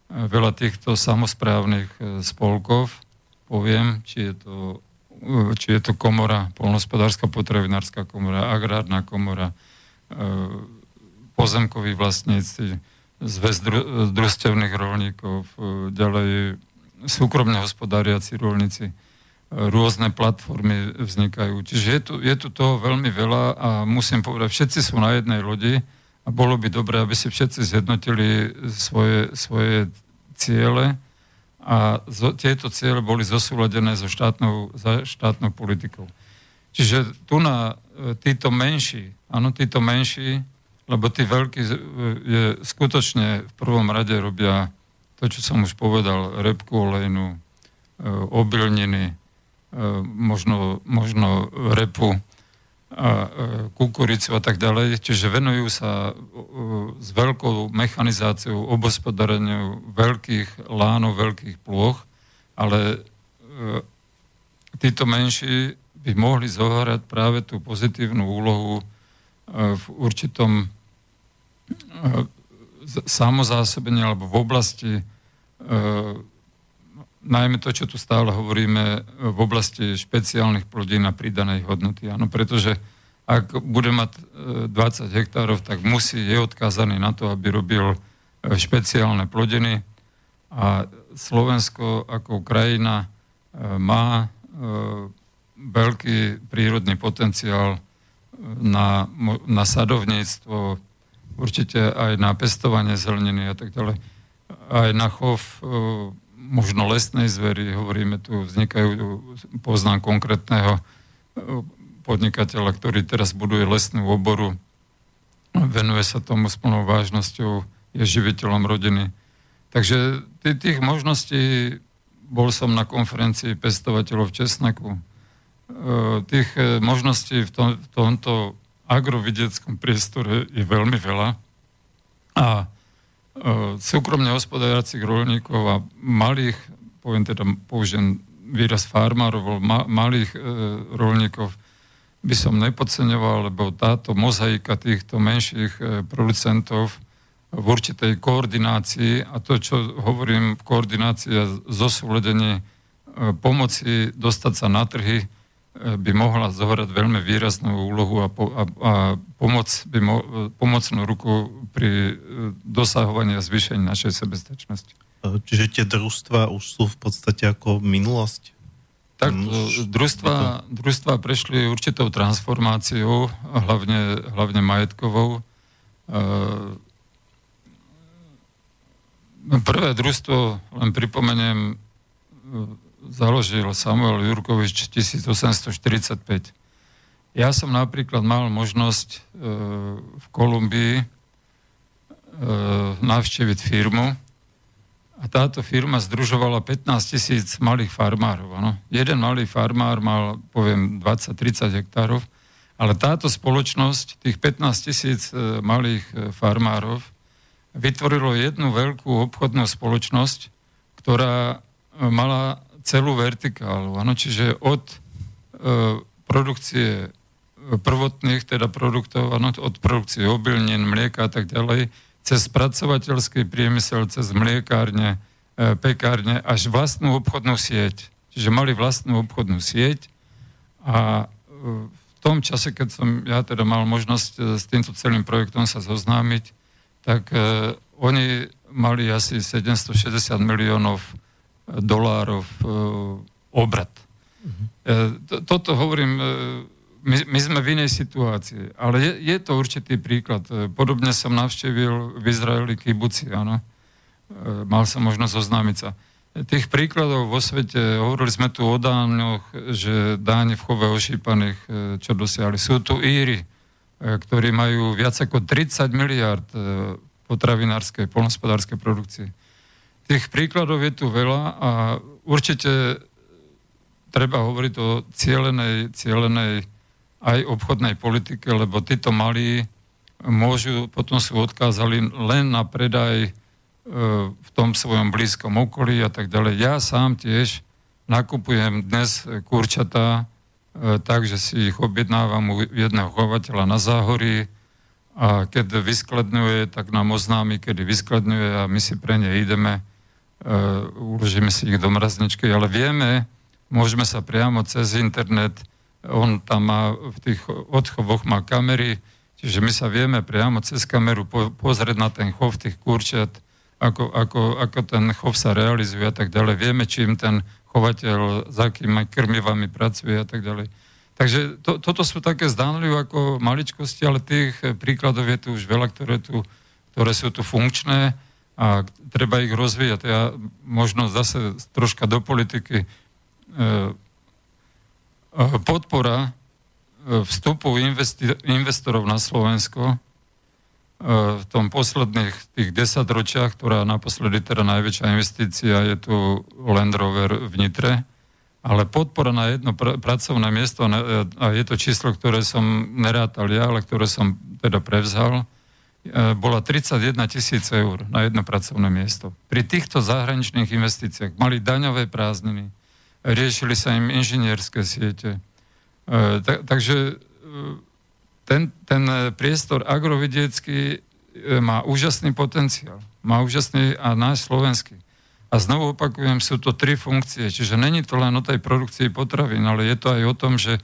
e, veľa týchto samozprávnych spolkov, poviem, či je to, či je to komora, polnospodárska potravinárska komora, agrárna komora, pozemkoví vlastníci, zväz družstevných rolníkov, e, ďalej súkromne hospodáriaci rolníci, e, rôzne platformy vznikajú. Čiže je tu, je tu toho veľmi veľa a musím povedať, všetci sú na jednej lodi a bolo by dobré, aby si všetci zjednotili svoje, svoje ciele a zo, tieto ciele boli zosúladené so štátnou, za štátnou politikou. Čiže tu na títo menší Áno, títo menší, lebo tí veľkí je, skutočne v prvom rade robia to, čo som už povedal, repku olejnú, e, obilniny, e, možno, možno repu, a e, kukuricu a tak ďalej. Čiže venujú sa s veľkou mechanizáciou, obospodareniu veľkých lánov, veľkých plôch, ale títo menší by mohli zohrať práve tú pozitívnu úlohu v určitom samozásobení alebo v oblasti najmä to, čo tu stále hovoríme, v oblasti špeciálnych plodín a pridanej hodnoty. Áno, pretože ak bude mať 20 hektárov, tak musí, je odkázaný na to, aby robil špeciálne plodiny a Slovensko ako krajina má veľký prírodný potenciál na, na sadovníctvo, určite aj na pestovanie zeleniny a tak ďalej, aj na chov e, možno lesnej zvery, hovoríme tu, vznikajú, poznám konkrétneho e, podnikateľa, ktorý teraz buduje lesnú oboru, venuje sa tomu s plnou vážnosťou, je živiteľom rodiny. Takže tých možností, bol som na konferencii pestovateľov česnaku, Eh, tých možností v, tom, v tomto agrovidieckom priestore je veľmi veľa. A eh, súkromne hospodáriacich rolníkov a malých, poviem teda, použijem výraz farmárov, ma, malých rolníkov by som nepodceňoval, lebo táto mozaika týchto menších e, producentov v určitej koordinácii a to, čo hovorím v koordinácii a zosúledení e, pomoci dostať sa na trhy, e, by mohla zohrať veľmi výraznú úlohu a, po, a, a pomoc by mo, pomocnú ruku pri dosahovaní a zvýšení našej sebestačnosti. Čiže tie družstva už sú v podstate ako minulosť? Tak družstva, družstva prešli určitou transformáciou, hlavne, hlavne majetkovou. E, prvé družstvo, len pripomeniem, e, založil Samuel Jurkovič 1845. Ja som napríklad mal možnosť e, v Kolumbii navštíviť firmu, a táto firma združovala 15 tisíc malých farmárov. Ano. Jeden malý farmár mal, poviem, 20-30 hektárov, ale táto spoločnosť, tých 15 tisíc e, malých e, farmárov, vytvorilo jednu veľkú obchodnú spoločnosť, ktorá e, mala celú vertikálu. Ano, čiže od e, produkcie prvotných teda produktov, ano, od produkcie obilnín, mlieka a tak ďalej, cez spracovateľský priemysel, cez mliekárne, e, pekárne, až vlastnú obchodnú sieť. Čiže mali vlastnú obchodnú sieť a e, v tom čase, keď som ja teda mal možnosť e, s týmto celým projektom sa zoznámiť, tak oni mali asi 760 miliónov dolárov obrad. Mm-hmm. Toto hovorím my, my sme v inej situácii, ale je, je to určitý príklad. E, podobne som navštívil v Izraeli kibuci, áno. E, mal som možnosť zoznámiť sa. Tých príkladov vo svete, hovorili sme tu o dáňoch, že dáň v chove ošípaných, e, čo dosiahli. Sú tu Íry, ktorí majú viac ako 30 miliard potravinárskej, polnospodárskej produkcie. Tých príkladov je tu veľa a určite treba hovoriť o cielenej, cielenej aj obchodnej politike, lebo títo malí môžu, potom sú odkázali len na predaj e, v tom svojom blízkom okolí a tak ďalej. Ja sám tiež nakupujem dnes kurčatá, e, takže si ich objednávam u jedného chovateľa na záhorí a keď vyskladňuje, tak nám oznámi, kedy vyskladňuje a my si pre ne ideme, uložíme si ich do mrazničky, ale vieme, môžeme sa priamo cez internet on tam má v tých odchovoch má kamery, čiže my sa vieme priamo cez kameru po, pozrieť na ten chov tých kurčiat, ako, ako, ako ten chov sa realizuje a tak ďalej. Vieme, čím ten chovateľ, za akými krmivami pracuje a tak ďalej. Takže to, toto sú také zdánlivé ako maličkosti, ale tých príkladov je tu už veľa, ktoré, tu, ktoré sú tu funkčné a treba ich rozvíjať. Ja možno zase troška do politiky e, podpora e, vstupu investorov na Slovensko e, v tom posledných tých 10 ročiach, ktorá naposledy teda najväčšia investícia je tu Land Rover v Nitre, ale podpora na jedno pr- pracovné miesto, a je to číslo, ktoré som nerátal ja, ale ktoré som teda prevzal, e, bola 31 tisíc eur na jedno pracovné miesto. Pri týchto zahraničných investíciách mali daňové prázdniny, riešili sa im inžinierské siete. E, tak, takže e, ten, ten priestor agrovidiecký e, má úžasný potenciál. Má úžasný a náš slovenský. A znovu opakujem, sú to tri funkcie, čiže není to len o tej produkcii potravín, ale je to aj o tom, že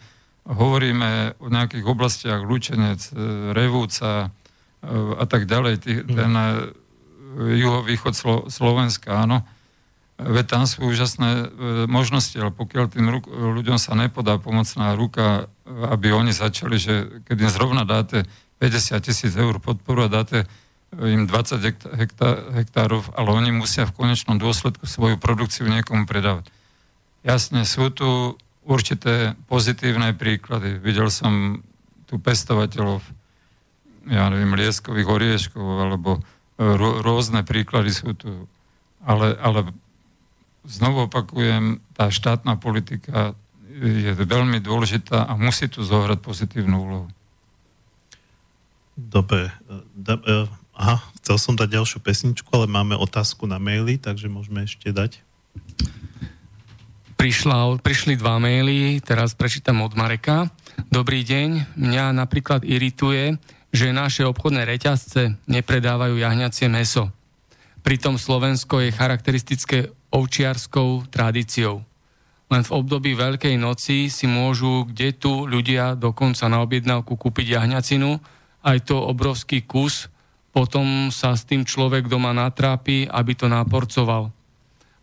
hovoríme o nejakých oblastiach Lučenec, Revúca a tak ďalej, ten juhovýchod Slo- Slovenska, áno, Veď tam sú úžasné e, možnosti, ale pokiaľ tým ľuďom sa nepodá pomocná ruka, aby oni začali, že keď im zrovna dáte 50 tisíc eur podporu a dáte im 20 hektá, hektárov, ale oni musia v konečnom dôsledku svoju produkciu niekomu predávať. Jasne, sú tu určité pozitívne príklady. Videl som tu pestovateľov, ja neviem, lieskových orieškov, alebo e, rôzne príklady sú tu. Ale, ale znovu opakujem, tá štátna politika je veľmi dôležitá a musí tu zohrať pozitívnu úlohu. Dobre. Da, uh, aha, chcel som dať ďalšiu pesničku, ale máme otázku na maily, takže môžeme ešte dať. prišla, prišli dva maily, teraz prečítam od Mareka. Dobrý deň, mňa napríklad irituje, že naše obchodné reťazce nepredávajú jahňacie meso. Pritom Slovensko je charakteristické ovčiarskou tradíciou. Len v období Veľkej noci si môžu kde tu ľudia dokonca na objednávku kúpiť jahňacinu, aj to obrovský kus, potom sa s tým človek doma natrápi, aby to naporcoval.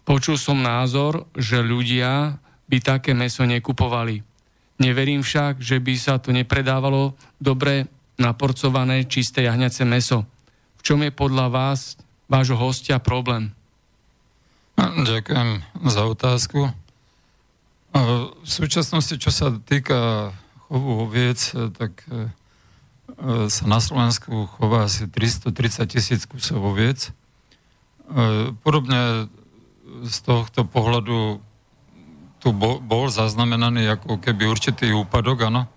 Počul som názor, že ľudia by také meso nekupovali. Neverím však, že by sa to nepredávalo dobre naporcované čisté jahňace meso. V čom je podľa vás, vášho hostia, problém? Ďakujem za otázku. V súčasnosti, čo sa týka chovu oviec, tak e, e, sa na Slovensku chová asi 330 tisíc kusov oviec. E, podobne z tohto pohľadu tu bol zaznamenaný ako keby určitý úpadok, áno.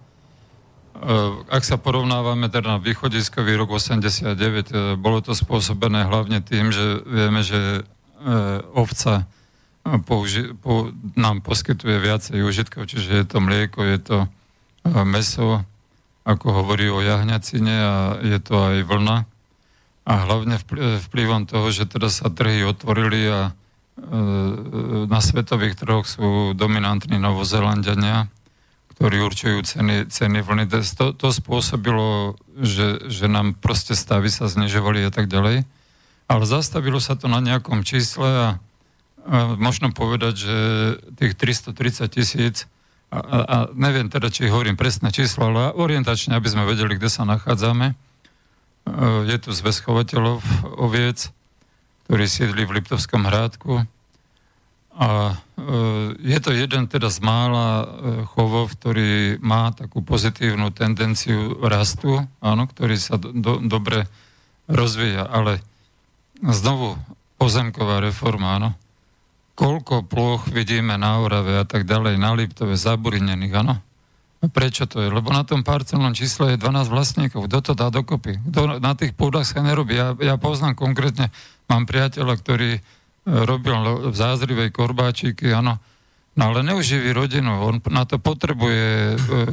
E, ak sa porovnávame teda na východiskový rok 89, e, bolo to spôsobené hlavne tým, že vieme, že e, ovca použi- po, nám poskytuje viacej užitkov, čiže je to mlieko, je to meso, ako hovorí o jahňacine a je to aj vlna. A hlavne vplyvom toho, že teda sa trhy otvorili a na svetových trhoch sú dominantní Novozelandiania, ktorí určujú ceny, ceny vlny. To, to spôsobilo, že, že nám proste stavy sa znižovali a tak ďalej. Ale zastavilo sa to na nejakom čísle a, a možno povedať, že tých 330 tisíc a, a, a neviem teda, či hovorím presné číslo, ale orientačne, aby sme vedeli, kde sa nachádzame. E, je tu zväz chovateľov oviec, ktorý sídli v Liptovskom hrádku. A e, je to jeden teda z mála e, chovov, ktorý má takú pozitívnu tendenciu rastu, áno, ktorý sa do, do, dobre rozvíja, ale znovu pozemková reforma, áno. Koľko ploch vidíme na Orave a tak ďalej, na Liptove, zaburinených, áno. Prečo to je? Lebo na tom parcelnom čísle je 12 vlastníkov. Kto to dá dokopy? Kto na tých pôdach sa nerobí? Ja, ja poznám konkrétne Mám priateľa, ktorý robil v zázrivej korbáčiky, áno, No ale neuživí rodinu, on na to potrebuje, e,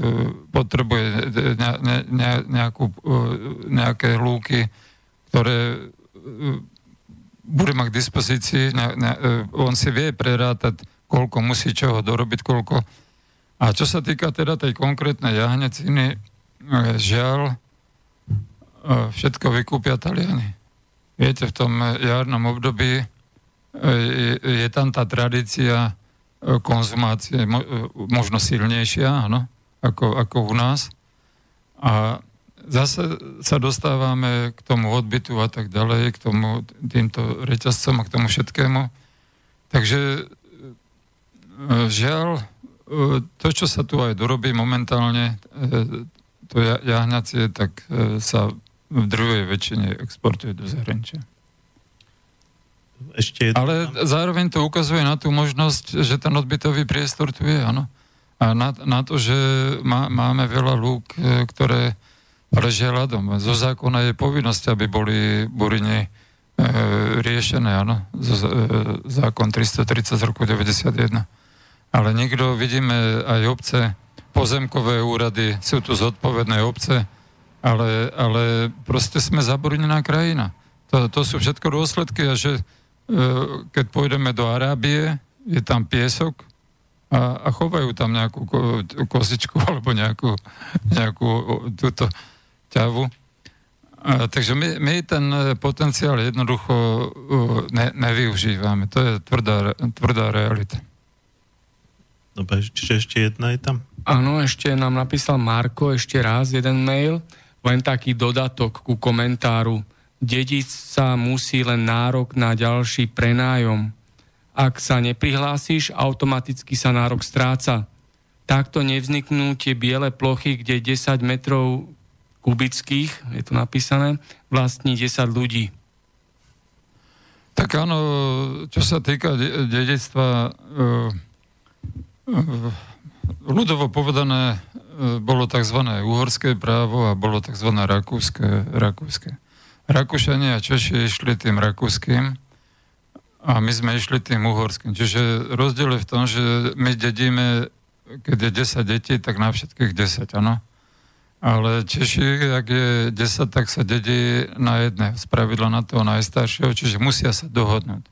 potrebuje ne, ne, ne, nejakú, e, nejaké lúky, ktoré bude mať k dispozícii, ne, ne, on si vie prerátať, koľko musí čoho dorobiť, koľko. A čo sa týka teda tej konkrétnej jahneciny, žiaľ, všetko vykúpia Taliani. Viete, v tom jarnom období e, je, tam tá tradícia e, konzumácie e, možno silnejšia, áno, ako, ako u nás. A zase sa dostávame k tomu odbytu a tak ďalej, k tomu týmto reťazcom a k tomu všetkému. Takže žiaľ, to, čo sa tu aj dorobí momentálne, to jahňacie, tak sa v druhej väčšine exportuje do zahraničia. Ešte Ale zároveň to ukazuje na tú možnosť, že ten odbytový priestor tu je, áno. A na, na to, že má, máme veľa lúk, e, ktoré ležia ľadom. Zo zákona je povinnosť, aby boli buriny e, riešené, áno. Z, e, zákon 330 z roku 91. Ale nikto, vidíme aj obce, pozemkové úrady, sú tu zodpovedné obce, ale, ale proste sme zabornená krajina. To, to sú všetko dôsledky a že keď pôjdeme do Arábie, je tam piesok a, a chovajú tam nejakú ko, kozičku alebo nejakú, nejakú túto ťavu. A, takže my, my ten potenciál jednoducho ne, nevyužívame. To je tvrdá, tvrdá realita. Dobre, čiže ešte jedna je tam? Áno, ešte nám napísal Marko ešte raz jeden mail len taký dodatok ku komentáru. Dedic sa musí len nárok na ďalší prenájom. Ak sa neprihlásiš, automaticky sa nárok stráca. Takto nevzniknú tie biele plochy, kde 10 metrov kubických, je to napísané, vlastní 10 ľudí. Tak áno, čo sa týka dedectva, uh, uh, ľudovo povedané, E, bolo tzv. uhorské právo a bolo tzv. rakúske. rakúske. Rakúšania a Češi išli tým rakúskym a my sme išli tým uhorským. Čiže rozdiel je v tom, že my dedíme, keď je 10 detí, tak na všetkých 10, áno. Ale Češi, ak je 10, tak sa dedí na jedné, z pravidla na toho najstaršieho, čiže musia sa dohodnúť.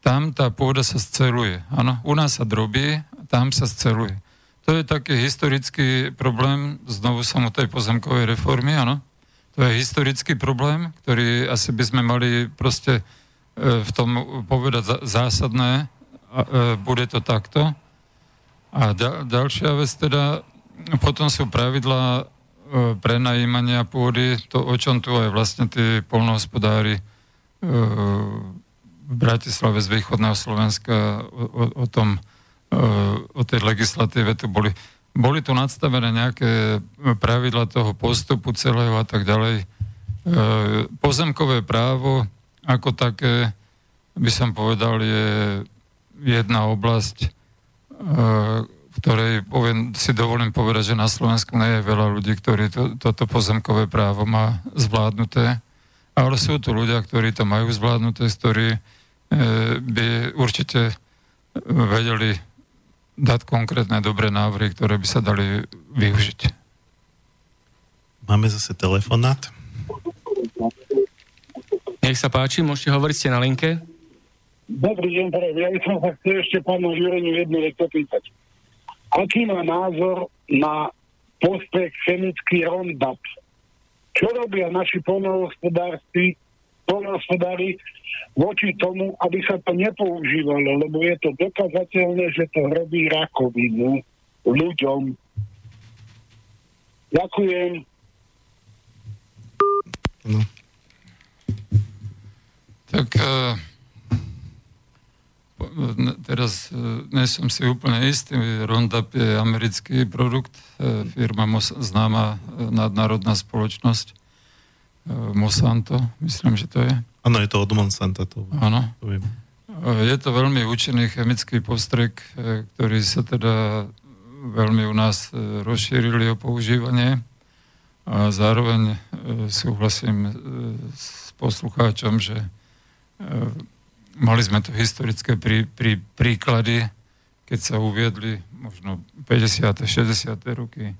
Tam tá pôda sa sceluje, áno. U nás sa drobí, tam sa sceluje. To je taký historický problém, znovu som o tej pozemkovej reformy, áno. To je historický problém, ktorý asi by sme mali proste E, v tom povedať zásadné, e, bude to takto. A ďalšia vec teda, potom sú pravidlá e, prenajímania pôdy, to o čom tu aj vlastne tí polnohospodári v Bratislave z východného Slovenska o, o tom, o tej legislatíve tu boli. Boli tu nadstavené nejaké pravidla toho postupu celého a tak ďalej. Pozemkové právo ako také, by som povedal, je jedna oblasť, e, v ktorej poviem, si dovolím povedať, že na Slovensku nie je veľa ľudí, ktorí to, toto pozemkové právo má zvládnuté, ale sú tu ľudia, ktorí to majú zvládnuté, ktorí e, by určite vedeli dať konkrétne dobré návrhy, ktoré by sa dali využiť. Máme zase telefonát. Nech sa páči, môžete hovoriť, ste na linke. Dobrý deň. Ja by som sa chcel ešte pánu Jureniu jednu vec opýtať. Aký má názor na postrek chemický Roundup? Čo robia naši polnohospodári, polnohospodári voči tomu, aby sa to nepoužívalo, lebo je to dokazateľné, že to robí rakovinu ľuďom. Ďakujem. No. Tak uh, teraz uh, nie som si úplne istý, Roundup je americký produkt, uh, firma Mos- známa nadnárodná spoločnosť Monsanto, myslím, že to je. Áno, je to od Monsanta. To, Áno. Je to veľmi účinný chemický postrek, ktorý sa teda veľmi u nás rozšírili o používanie. A zároveň súhlasím s poslucháčom, že mali sme tu historické prí, prí, príklady, keď sa uviedli možno 50. 60. roky,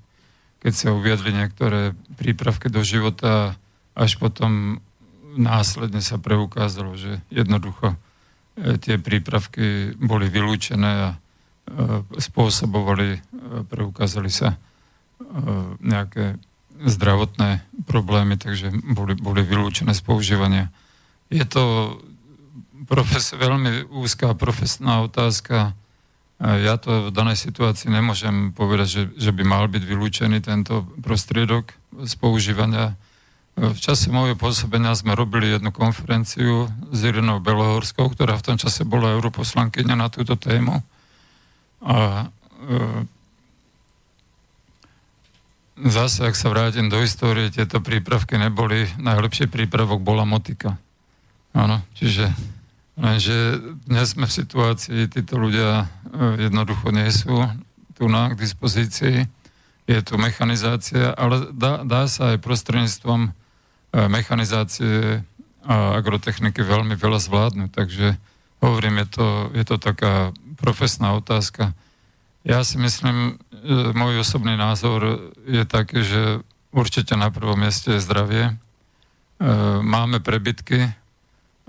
keď sa uviedli niektoré prípravky do života, až potom následne sa preukázalo, že jednoducho e, tie prípravky boli vylúčené a e, spôsobovali, e, preukázali sa nejaké zdravotné problémy, takže boli, boli vylúčené z používania. Je to profes, veľmi úzká profesná otázka. Ja to v danej situácii nemôžem povedať, že, že by mal byť vylúčený tento prostriedok z používania. V čase môjho pôsobenia sme robili jednu konferenciu s Irinou Belohorskou, ktorá v tom čase bola europoslankyňa na túto tému. A e, zase, ak sa vrátim do histórie, tieto prípravky neboli, najlepší prípravok bola motika. Áno, čiže Lenže dnes sme v situácii, títo ľudia e, jednoducho nie sú tu na k dispozícii. Je tu mechanizácia, ale dá, dá sa aj prostredníctvom mechanizácie a agrotechniky veľmi veľa zvládnuť. Takže hovorím, je to, je to taká profesná otázka. Ja si myslím, že môj osobný názor je taký, že určite na prvom mieste je zdravie. E, máme prebytky,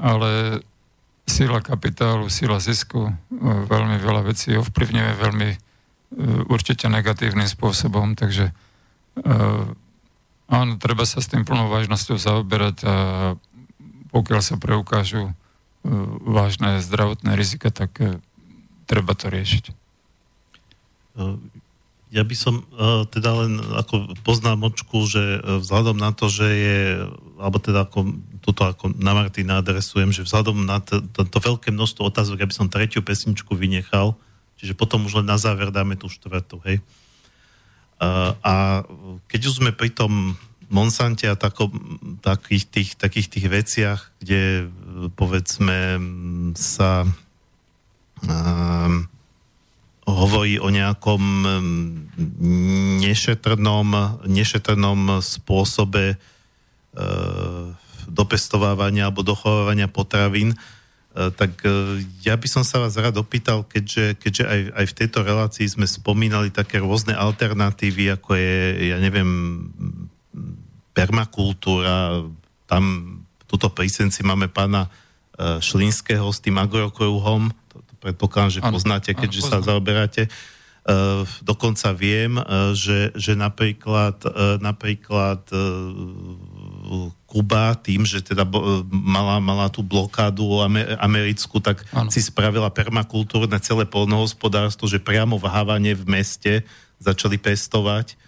ale sila kapitálu, sila zisku e, veľmi veľa vecí ovplyvňuje veľmi e, určite negatívnym spôsobom, takže e, áno, treba sa s tým plnou vážnosťou zaoberať a pokiaľ sa preukážu vážne zdravotné rizika, tak treba to riešiť. Ja by som teda len ako poznámočku, že vzhľadom na to, že je, alebo teda ako toto ako na Martina adresujem, že vzhľadom na to, to, to veľké množstvo otázok, aby som tretiu pesničku vynechal, čiže potom už len na záver dáme tú štvrtú, hej. A, a keď už sme pri tom Monsante a tako, takých, tých, takých tých veciach, kde povedzme sa um, hovorí o nejakom nešetrnom, nešetrnom spôsobe uh, dopestovávania alebo dochovávania potravín. Tak ja by som sa vás rád opýtal, keďže, keďže aj, aj v tejto relácii sme spomínali také rôzne alternatívy, ako je, ja neviem, permakultúra, tam tuto pri Senci máme pána Šlinského s tým agrokruhom, to, to predpokladám, že poznáte, keďže sa zaoberáte. Uh, dokonca viem, uh, že, že napríklad, uh, napríklad Kuba tým, že teda mala, mala tú blokádu americkú, tak ano. si spravila permakultúrne celé polnohospodárstvo, že priamo v Havane v meste začali pestovať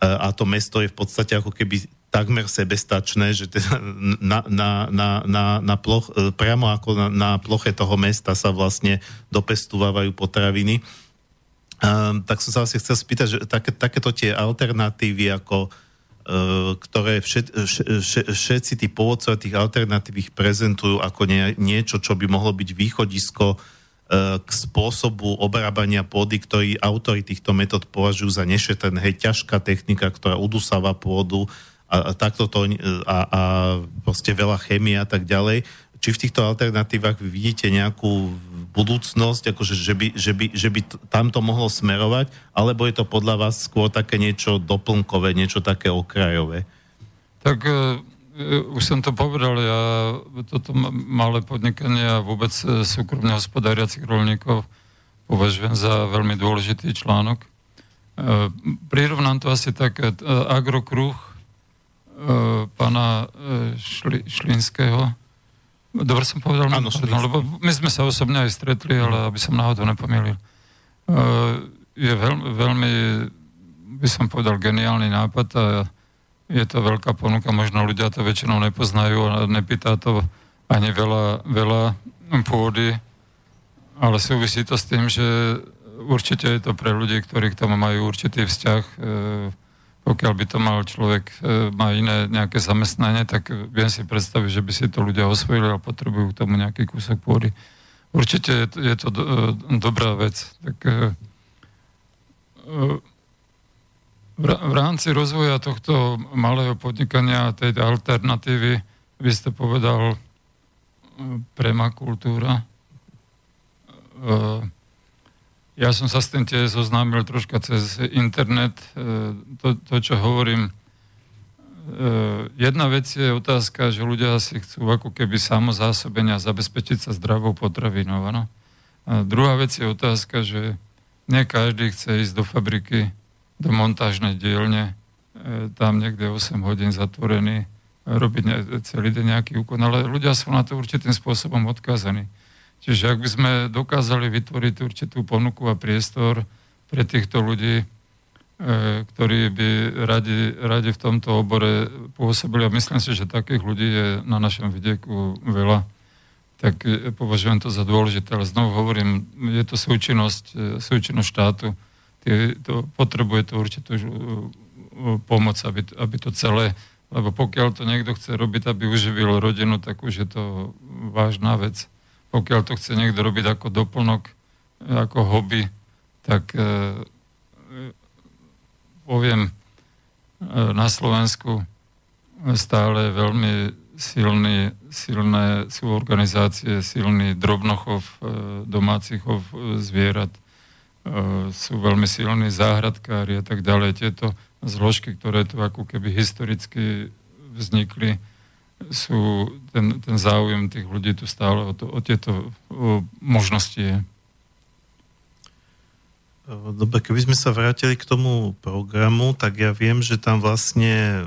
a to mesto je v podstate ako keby takmer sebestačné, že teda na, na, na, na, na ploch, priamo ako na, na ploche toho mesta sa vlastne dopestúvajú potraviny. Um, tak som sa vlastne chcel spýtať, že také, takéto tie alternatívy, ako uh, ktoré všet, všet, všetci tí pôvodcovia tých alternatív ich prezentujú ako nie, niečo, čo by mohlo byť východisko uh, k spôsobu obrábania pôdy, ktorý autory týchto metód považujú za nešetrné. Hej, ťažká technika, ktorá udusáva pôdu a, a takto to, a, a proste veľa chemie a tak ďalej či v týchto alternatívach vidíte nejakú budúcnosť, akože, že, by, že, by, že by tam to mohlo smerovať, alebo je to podľa vás skôr také niečo doplnkové, niečo také okrajové? Tak uh, už som to povedal, ja toto malé podnikanie a vôbec e, súkromne hospodáriacich rolníkov považujem za veľmi dôležitý článok. Prirovnám to asi tak, uh, agrokruh uh, pána Šli, Šlinského, Dobre som povedal, ano, no, lebo my sme sa osobne aj stretli, ale aby som náhodou nepomýlil. Uh, je veľmi, veľmi, by som povedal, geniálny nápad a je to veľká ponuka, možno ľudia to väčšinou nepoznajú a nepýta to ani veľa, veľa pôdy, ale súvisí to s tým, že určite je to pre ľudí, ktorí k tomu majú určitý vzťah, uh, pokiaľ by to mal človek, e, má iné nejaké zamestnanie, tak viem si predstaviť, že by si to ľudia osvojili a potrebujú k tomu nejaký kúsok pôdy. Určite je to, je to do, e, dobrá vec. Tak, e, v, rámci rozvoja tohto malého podnikania a tej alternatívy, vy ste povedal premakultúra. Ja som sa s tým tiež zoznámil troška cez internet. E, to, to čo hovorím, e, jedna vec je otázka, že ľudia si chcú ako keby samozásobenia zabezpečiť sa zdravou potravinou. Ano? A druhá vec je otázka, že nie každý chce ísť do fabriky, do montážnej dielne, e, tam niekde 8 hodín zatvorený, robiť celý deň nejaký úkon, ale ľudia sú na to určitým spôsobom odkázaní. Čiže ak by sme dokázali vytvoriť určitú ponuku a priestor pre týchto ľudí, e, ktorí by radi, radi v tomto obore pôsobili, a myslím si, že takých ľudí je na našom vidieku veľa, tak e, považujem to za dôležité. Ale znovu hovorím, je to súčinnosť, e, súčinnosť štátu. To, potrebuje to určitú pomoc, aby, aby to celé lebo pokiaľ to niekto chce robiť, aby uživil rodinu, tak už je to vážna vec pokiaľ to chce niekto robiť ako doplnok, ako hobby, tak e, poviem, e, na Slovensku stále veľmi silný, silné sú organizácie, silný drobnochov, e, domácich e, zvierat, e, sú veľmi silní záhradkári a tak ďalej. Tieto zložky, ktoré tu ako keby historicky vznikli, sú, ten, ten záujem tých ľudí tu stále o, to, o tieto o možnosti je. Dobre, keby sme sa vrátili k tomu programu, tak ja viem, že tam vlastne,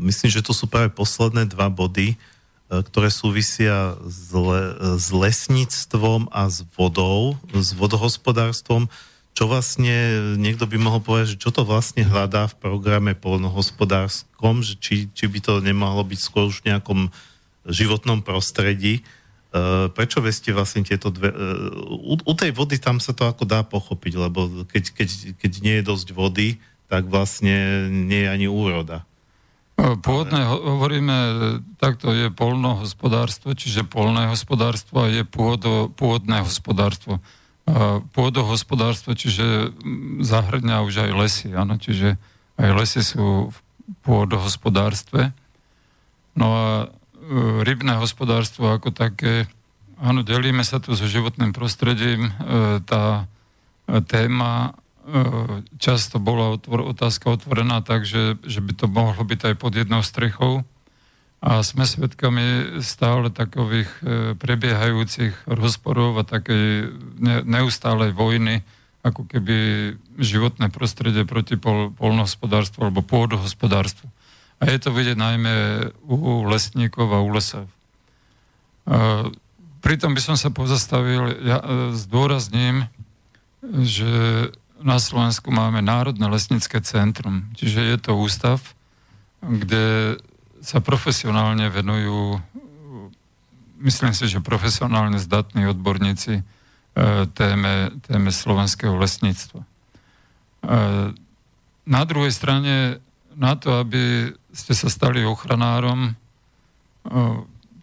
myslím, že to sú práve posledné dva body, e, ktoré súvisia s, le, s lesníctvom a s vodou, s vodohospodárstvom čo vlastne niekto by mohol povedať, že čo to vlastne hľadá v programe polnohospodárskom, že či, či by to nemohlo byť skôr už v nejakom životnom prostredí. Uh, prečo veste vlastne tieto dve... Uh, u, u tej vody tam sa to ako dá pochopiť, lebo keď, keď, keď nie je dosť vody, tak vlastne nie je ani úroda. Pôvodné, hovoríme, takto je polnohospodárstvo, čiže polné hospodárstvo je pôdo, pôvodné hospodárstvo pôdohospodárstvo, čiže zahrňa už aj lesy, áno, čiže aj lesy sú v pôdohospodárstve. No a e, rybné hospodárstvo ako také, áno, delíme sa tu so životným prostredím. Tá téma často bola otvor, otázka otvorená tak, že, že by to mohlo byť aj pod jednou strechou. A sme svedkami stále takových prebiehajúcich rozporov a takej neustálej vojny, ako keby životné prostredie proti pol, polnohospodárstvu alebo pôdohospodárstvu. A je to vidieť najmä u lesníkov a u lesov. Pritom by som sa pozastavil, ja e, zdôrazním, že na Slovensku máme Národné lesnícke centrum, čiže je to ústav, kde sa profesionálne venujú, myslím si, že profesionálne zdatní odborníci E, téme, téme slovenského lesníctva. E, na druhej strane, na to, aby ste sa stali ochranárom, e,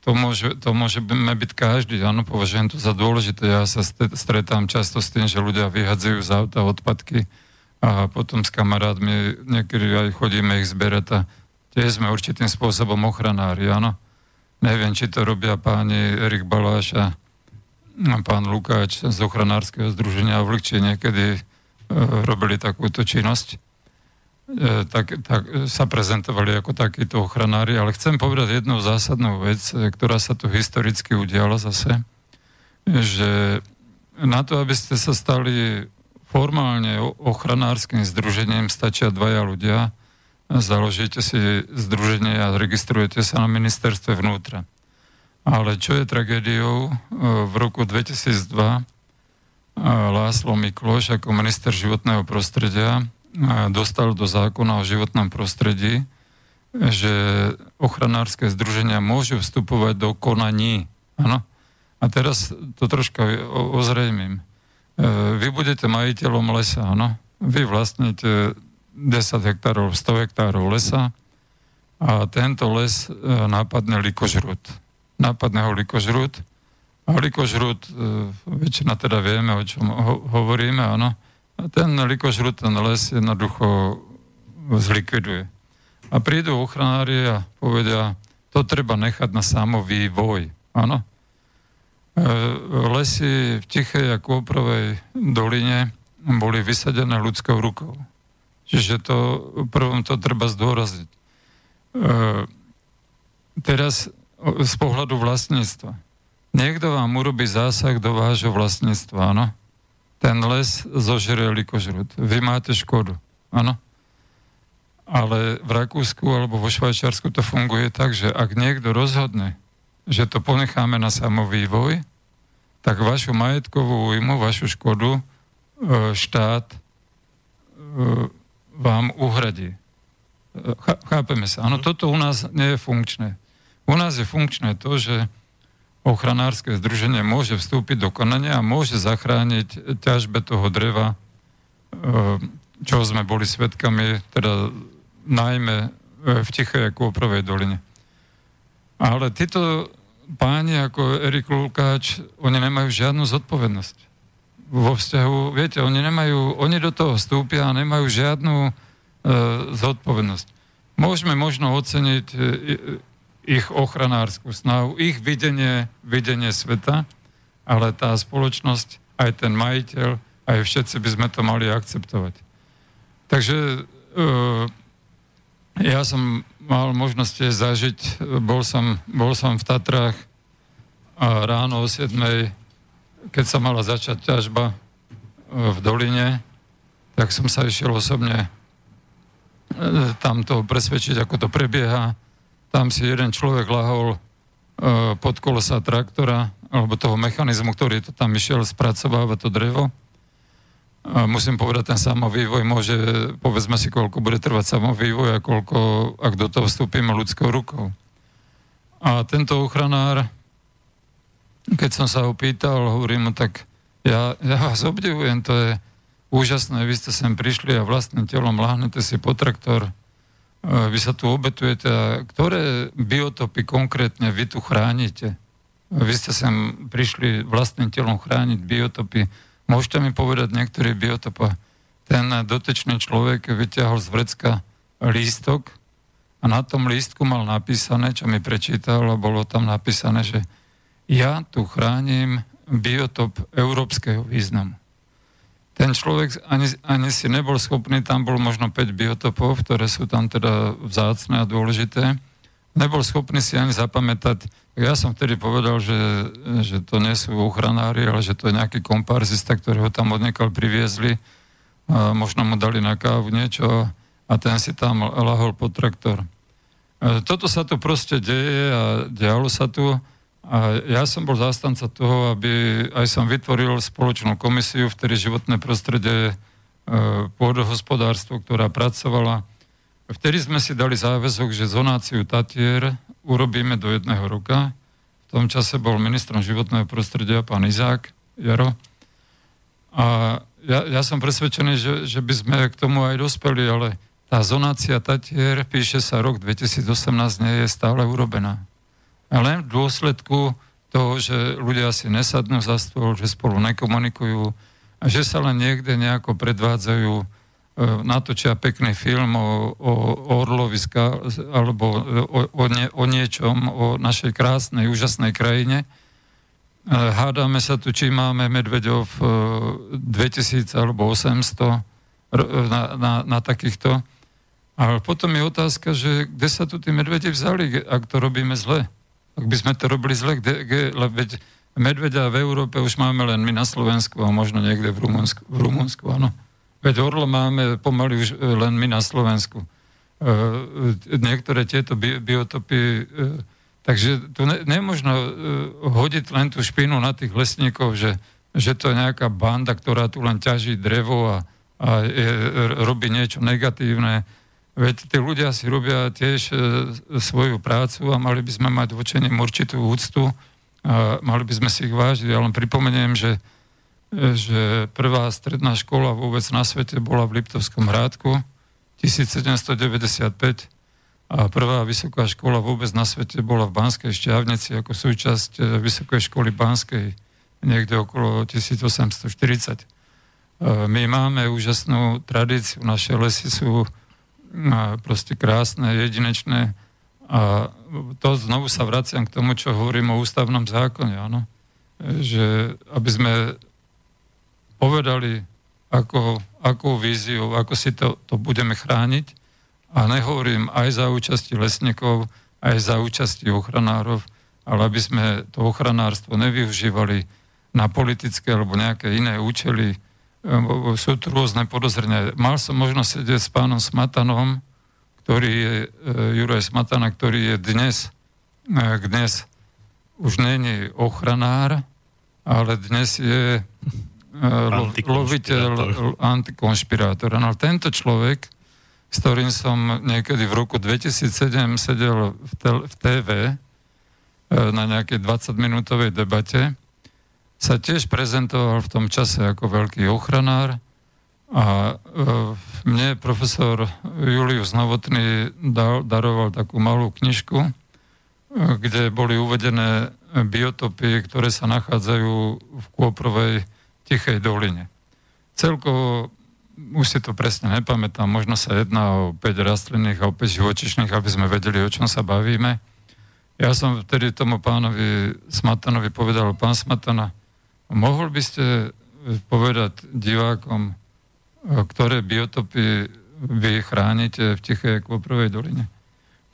to môže, to môže byť každý, áno, považujem to za dôležité. Ja sa stretám často s tým, že ľudia vyhadzujú z auta odpadky a potom s kamarátmi niekedy aj chodíme ich zberať a tiež sme určitým spôsobom ochranári, áno. Neviem, či to robia páni Erik Baláš a pán Lukáč z ochranárskeho združenia v Vlhči niekedy e, robili takúto činnosť, e, tak, tak sa prezentovali ako takíto ochranári, ale chcem povedať jednu zásadnú vec, e, ktorá sa tu historicky udiala zase, že na to, aby ste sa stali formálne ochranárskym združením, stačia dvaja ľudia, založíte si združenie a registrujete sa na ministerstve vnútra. Ale čo je tragédiou, e, v roku 2002 e, Láslo Mikloš ako minister životného prostredia e, dostal do zákona o životnom prostredí, že ochranárske združenia môžu vstupovať do konaní. Ano? A teraz to troška ozrejmím. Vy budete majiteľom lesa, áno? Vy vlastníte 10 hektárov, 100 hektárov lesa a tento les nápadne likožrut nápadne ho likožrút. A likožrút, e, väčšina teda vieme, o čom ho, hovoríme, áno. A ten likožrút, ten les jednoducho zlikviduje. A prídu ochranári a povedia, to treba nechať na samovývoj. Áno. E, lesy v Tichej a Kôprovej doline boli vysadené ľudskou rukou. Čiže to, prvom to treba zdôrazniť. E, teraz z pohľadu vlastníctva. Niekto vám urobí zásah do vášho vlastníctva, áno? Ten les zožerie likožrut. Vy máte škodu, áno? Ale v Rakúsku alebo vo Švajčiarsku to funguje tak, že ak niekto rozhodne, že to ponecháme na samovývoj, tak vašu majetkovú újmu, vašu škodu e, štát e, vám uhradí. Chápeme sa. Áno, toto u nás nie je funkčné. U nás je funkčné to, že ochranárske združenie môže vstúpiť do konania a môže zachrániť ťažbe toho dreva, e, čo sme boli svetkami, teda najmä e, v Tichej a Kôprovej doline. Ale títo páni ako Erik Lukáč, oni nemajú žiadnu zodpovednosť vo vzťahu, viete, oni nemajú, oni do toho vstúpia a nemajú žiadnu e, zodpovednosť. Môžeme možno oceniť e, ich ochranárskú snahu, ich videnie, videnie sveta, ale tá spoločnosť, aj ten majiteľ, aj všetci by sme to mali akceptovať. Takže uh, ja som mal možnosť zažiť, bol som, bol som v Tatrách a ráno o 7, keď sa mala začať ťažba uh, v doline, tak som sa išiel osobne uh, tam to presvedčiť, ako to prebieha tam si jeden človek lahol e, pod kolesa traktora alebo toho mechanizmu, ktorý to tam išiel spracovávať to drevo. Musím povedať, ten samovývoj môže, povedzme si, koľko bude trvať samovývoj a koľko, ak do toho vstúpime ľudskou rukou. A tento ochranár, keď som sa ho pýtal, hovorím mu, tak ja, ja vás obdivujem, to je úžasné, vy ste sem prišli a vlastným telom láhnete si po traktor, vy sa tu obetujete a ktoré biotopy konkrétne vy tu chránite? Vy ste sem prišli vlastným telom chrániť biotopy. Môžete mi povedať niektorý biotop? Ten dotečný človek vyťahol z vrecka lístok a na tom lístku mal napísané, čo mi prečítal, a bolo tam napísané, že ja tu chránim biotop európskeho významu. Ten človek ani, ani si nebol schopný, tam bol možno 5 biotopov, ktoré sú tam teda vzácne a dôležité, nebol schopný si ani zapamätať. Ja som vtedy povedal, že, že to nie sú ochranári, ale že to je nejaký komparzista, ktorého tam odniekal priviezli. A možno mu dali na kávu niečo a ten si tam lahol pod traktor. E, toto sa tu proste deje a dialo sa tu. A ja som bol zástanca toho, aby aj som vytvoril spoločnú komisiu, vtedy životné prostredie, e, pôdohospodárstvo, ktorá pracovala Vtedy sme si dali záväzok, že zonáciu Tatier urobíme do jedného roka. V tom čase bol ministrom životného prostredia pán Izák Jaro. A ja, ja som presvedčený, že, že by sme k tomu aj dospeli, ale tá zonácia Tatier, píše sa rok 2018, nie je stále urobená. Len v dôsledku toho, že ľudia si nesadnú za stôl, že spolu nekomunikujú a že sa len niekde nejako predvádzajú E, natočia pekný film o, o Orlovi alebo o, o, nie, o niečom, o našej krásnej, úžasnej krajine. E, hádame sa tu, či máme Medvedov 2000 e, alebo 800 na, na, na takýchto. Ale potom je otázka, že kde sa tu tí medvede vzali, ak to robíme zle. Ak by sme to robili zle, kde, kde veď medvedia v Európe už máme len my na Slovensku a možno niekde v Rumunsku, v Rumunsku áno. Veď orlo máme pomaly už e, len my na Slovensku. E, niektoré tieto biotopy, e, takže tu ne, nemôžno hodiť len tú špinu na tých lesníkov, že, že to je nejaká banda, ktorá tu len ťaží drevo a, a je, robí niečo negatívne. Veď tí ľudia si robia tiež svoju prácu a mali by sme mať vočením určitú úctu a mali by sme si ich vážiť. Ja len pripomeniem, že že prvá stredná škola vôbec na svete bola v Liptovskom hrádku 1795 a prvá vysoká škola vôbec na svete bola v Banskej šťavnici ako súčasť e, Vysokej školy Banskej niekde okolo 1840. E, my máme úžasnú tradíciu, naše lesy sú e, proste krásne, jedinečné a to znovu sa vraciam k tomu, čo hovorím o ústavnom zákone, áno že aby sme povedali, ako, akú víziu, ako si to, to budeme chrániť. A nehovorím aj za účasti lesníkov, aj za účasti ochranárov, ale aby sme to ochranárstvo nevyužívali na politické alebo nejaké iné účely. Sú tu rôzne podozrenia. Mal som možnosť sedieť s pánom Smatanom, ktorý je, e, Juraj Smatana, ktorý je dnes, e, dnes už není ochranár, ale dnes je loviteľ, antikonšpirátor. No tento človek, s ktorým som niekedy v roku 2007 sedel v, tel, v TV e, na nejakej 20-minútovej debate, sa tiež prezentoval v tom čase ako veľký ochranár a e, mne profesor Julius Novotný dal, daroval takú malú knižku, e, kde boli uvedené biotopy, ktoré sa nachádzajú v Kôprovej Tichej doline. Celkovo, už si to presne nepamätám, možno sa jedná o 5 rastlinných a o 5 živočišných, aby sme vedeli, o čom sa bavíme. Ja som vtedy tomu pánovi Smatanovi povedal, pán Smatana, mohol by ste povedať divákom, ktoré biotopy vy chránite v Tichej Kvoprovej doline?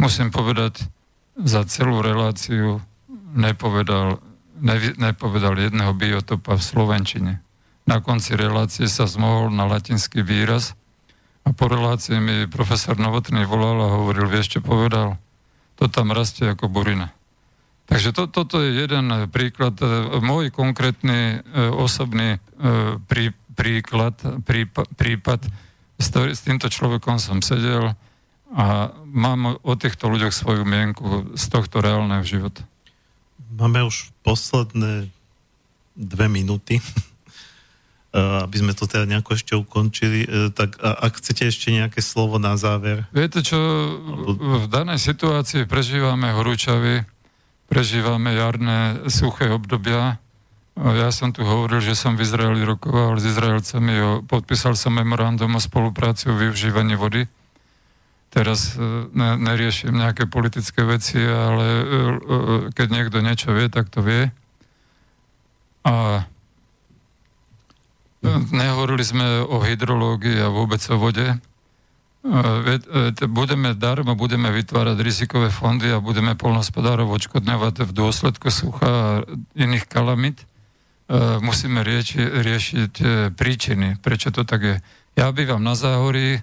Musím povedať, za celú reláciu nepovedal nepovedal jedného biotopa v Slovenčine. Na konci relácie sa zmohol na latinský výraz a po relácii mi profesor Novotný volal a hovoril, vieš čo povedal? To tam rastie ako burina. Takže to, toto je jeden príklad. E, môj konkrétny e, osobný prí, príklad, prípa, prípad, s, to, s týmto človekom som sedel a mám o týchto ľuďoch svoju mienku z tohto reálneho života. Máme už posledné dve minúty, aby sme to teda nejako ešte ukončili. Tak ak chcete ešte nejaké slovo na záver. Viete čo, v danej situácii prežívame horúčavy, prežívame jarné suché obdobia. Ja som tu hovoril, že som v Izraeli rokoval s Izraelcami, podpísal som memorandum o spolupráci o využívaní vody teraz e, neriešim nejaké politické veci, ale e, e, keď niekto niečo vie, tak to vie. A nehovorili sme o hydrológii a vôbec o vode. Budeme darmo, budeme vytvárať rizikové fondy a budeme polnospodárov odškodňovať v dôsledku sucha a iných kalamit. Musíme rieči, riešiť e, príčiny, prečo to tak je. Ja bývam na Záhorí,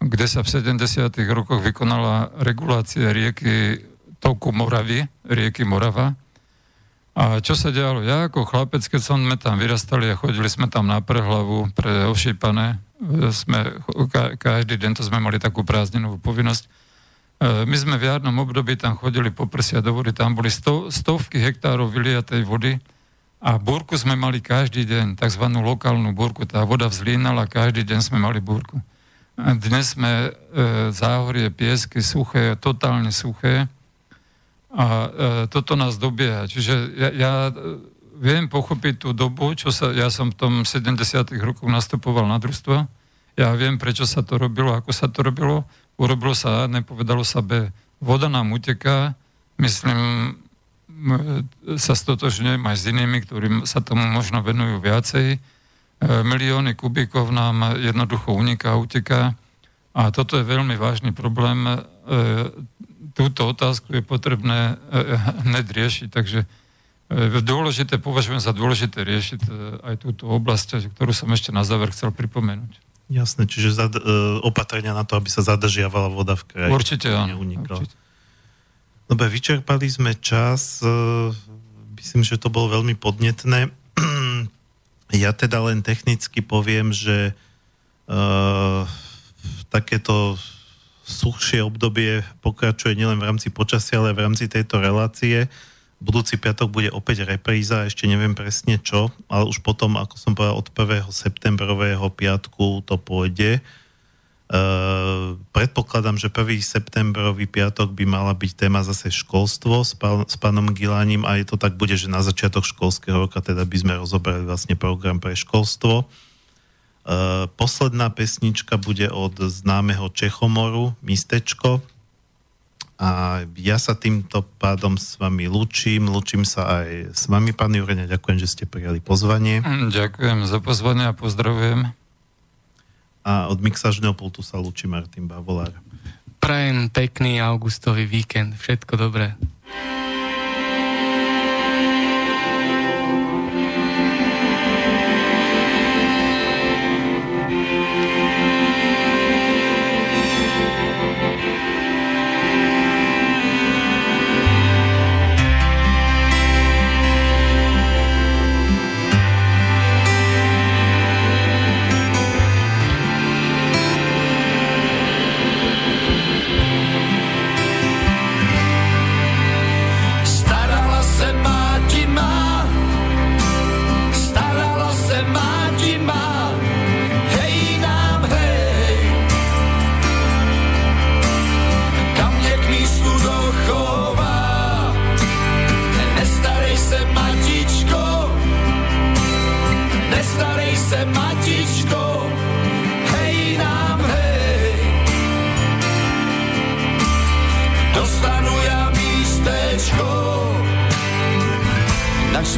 kde sa v 70. rokoch vykonala regulácia rieky toku Moravy, rieky Morava, a čo sa dialo? Ja ako chlapec, keď sme tam vyrastali a chodili sme tam na prehlavu pre ošípané, e, sme, každý deň to sme mali takú prázdninovú povinnosť, e, my sme v jarnom období tam chodili po prsia do vody, tam boli sto, stovky hektárov vyliatej vody a búrku sme mali každý deň, tzv. lokálnu búrku. Tá voda vzlínala, každý deň sme mali búrku. Dnes sme e, záhorie, piesky, suché, totálne suché a e, toto nás dobieha. Čiže ja, ja viem pochopiť tú dobu, čo sa, ja som v tom 70. rokoch nastupoval na družstvo, ja viem, prečo sa to robilo, ako sa to robilo. Urobilo sa A, nepovedalo sa B. Voda nám uteká, myslím, sa stotožňujem aj s inými, ktorým sa tomu možno venujú viacej. E, milióny kubíkov nám jednoducho uniká, uteká. A toto je veľmi vážny problém. E, túto otázku je potrebné e, hned riešiť, takže dôležité, považujem za dôležité riešiť aj túto oblasť, ktorú som ešte na záver chcel pripomenúť. Jasné, čiže zad, opatrenia na to, aby sa zadržiavala voda v kraji. Určite áno. Určite. Dobre, vyčerpali sme čas. Myslím, že to bolo veľmi podnetné. Ja teda len technicky poviem, že uh, takéto suchšie obdobie pokračuje nielen v rámci počasia, ale v rámci tejto relácie. Budúci piatok bude opäť repríza, ešte neviem presne čo, ale už potom, ako som povedal, od 1. septembrového piatku to pôjde. Uh, predpokladám, že 1. septembrový piatok by mala byť téma zase školstvo s, pán, s pánom Gilánim a je to tak bude, že na začiatok školského roka teda by sme rozobrali vlastne program pre školstvo. Eh, posledná pesnička bude od známeho Čechomoru, Mistečko. A ja sa týmto pádom s vami lúčim. Lúčim sa aj s vami, pán Jurenia. Ďakujem, že ste prijali pozvanie. Mm, ďakujem za pozvanie a pozdravujem. A od mixažného pultu sa lúči Martin Bavolár. Prajem pekný augustový víkend. Všetko dobré.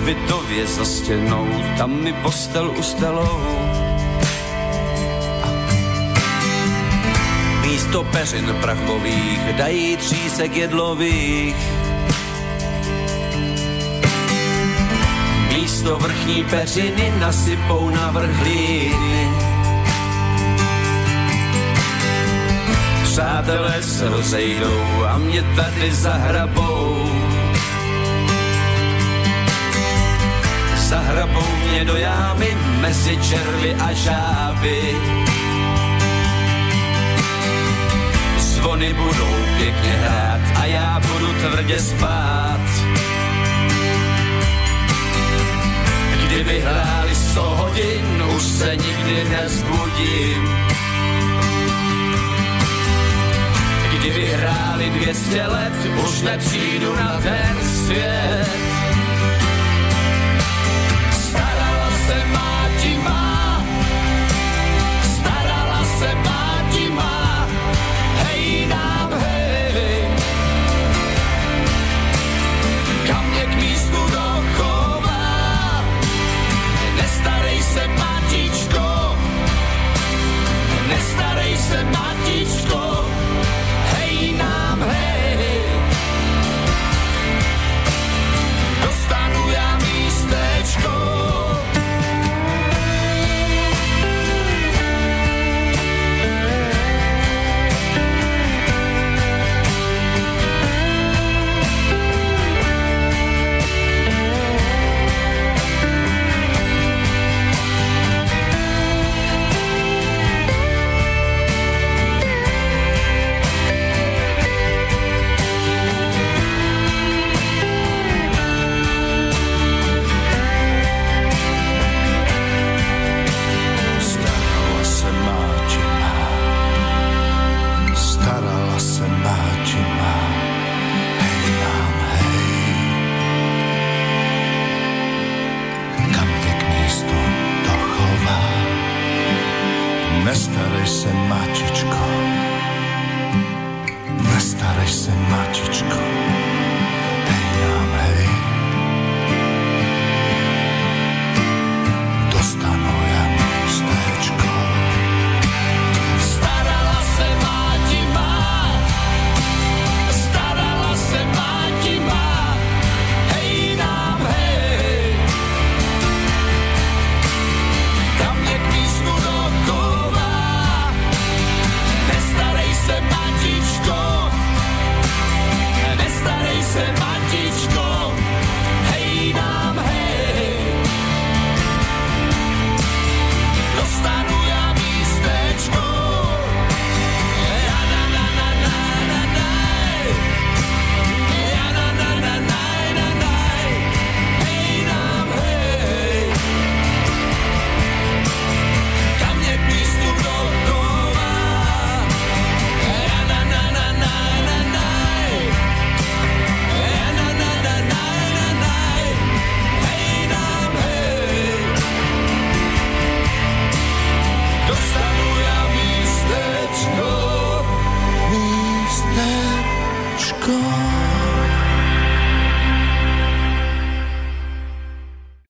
Hřbitově za stěnou, tam mi postel ustelou. Místo peřin prachových dají třísek jedlových. Místo vrchní peřiny nasypou na vrchlíny. Přátelé se rozejdou a mě tady zahrabou Zahrabou mě do jámy mezi červy a žáby. Zvony budou pěkně hrát a já budu tvrdě spát. Kdyby hráli sto hodin, už se nikdy nezbudím. Kdyby hráli dvěstě let, už nepřijdu na ten svět.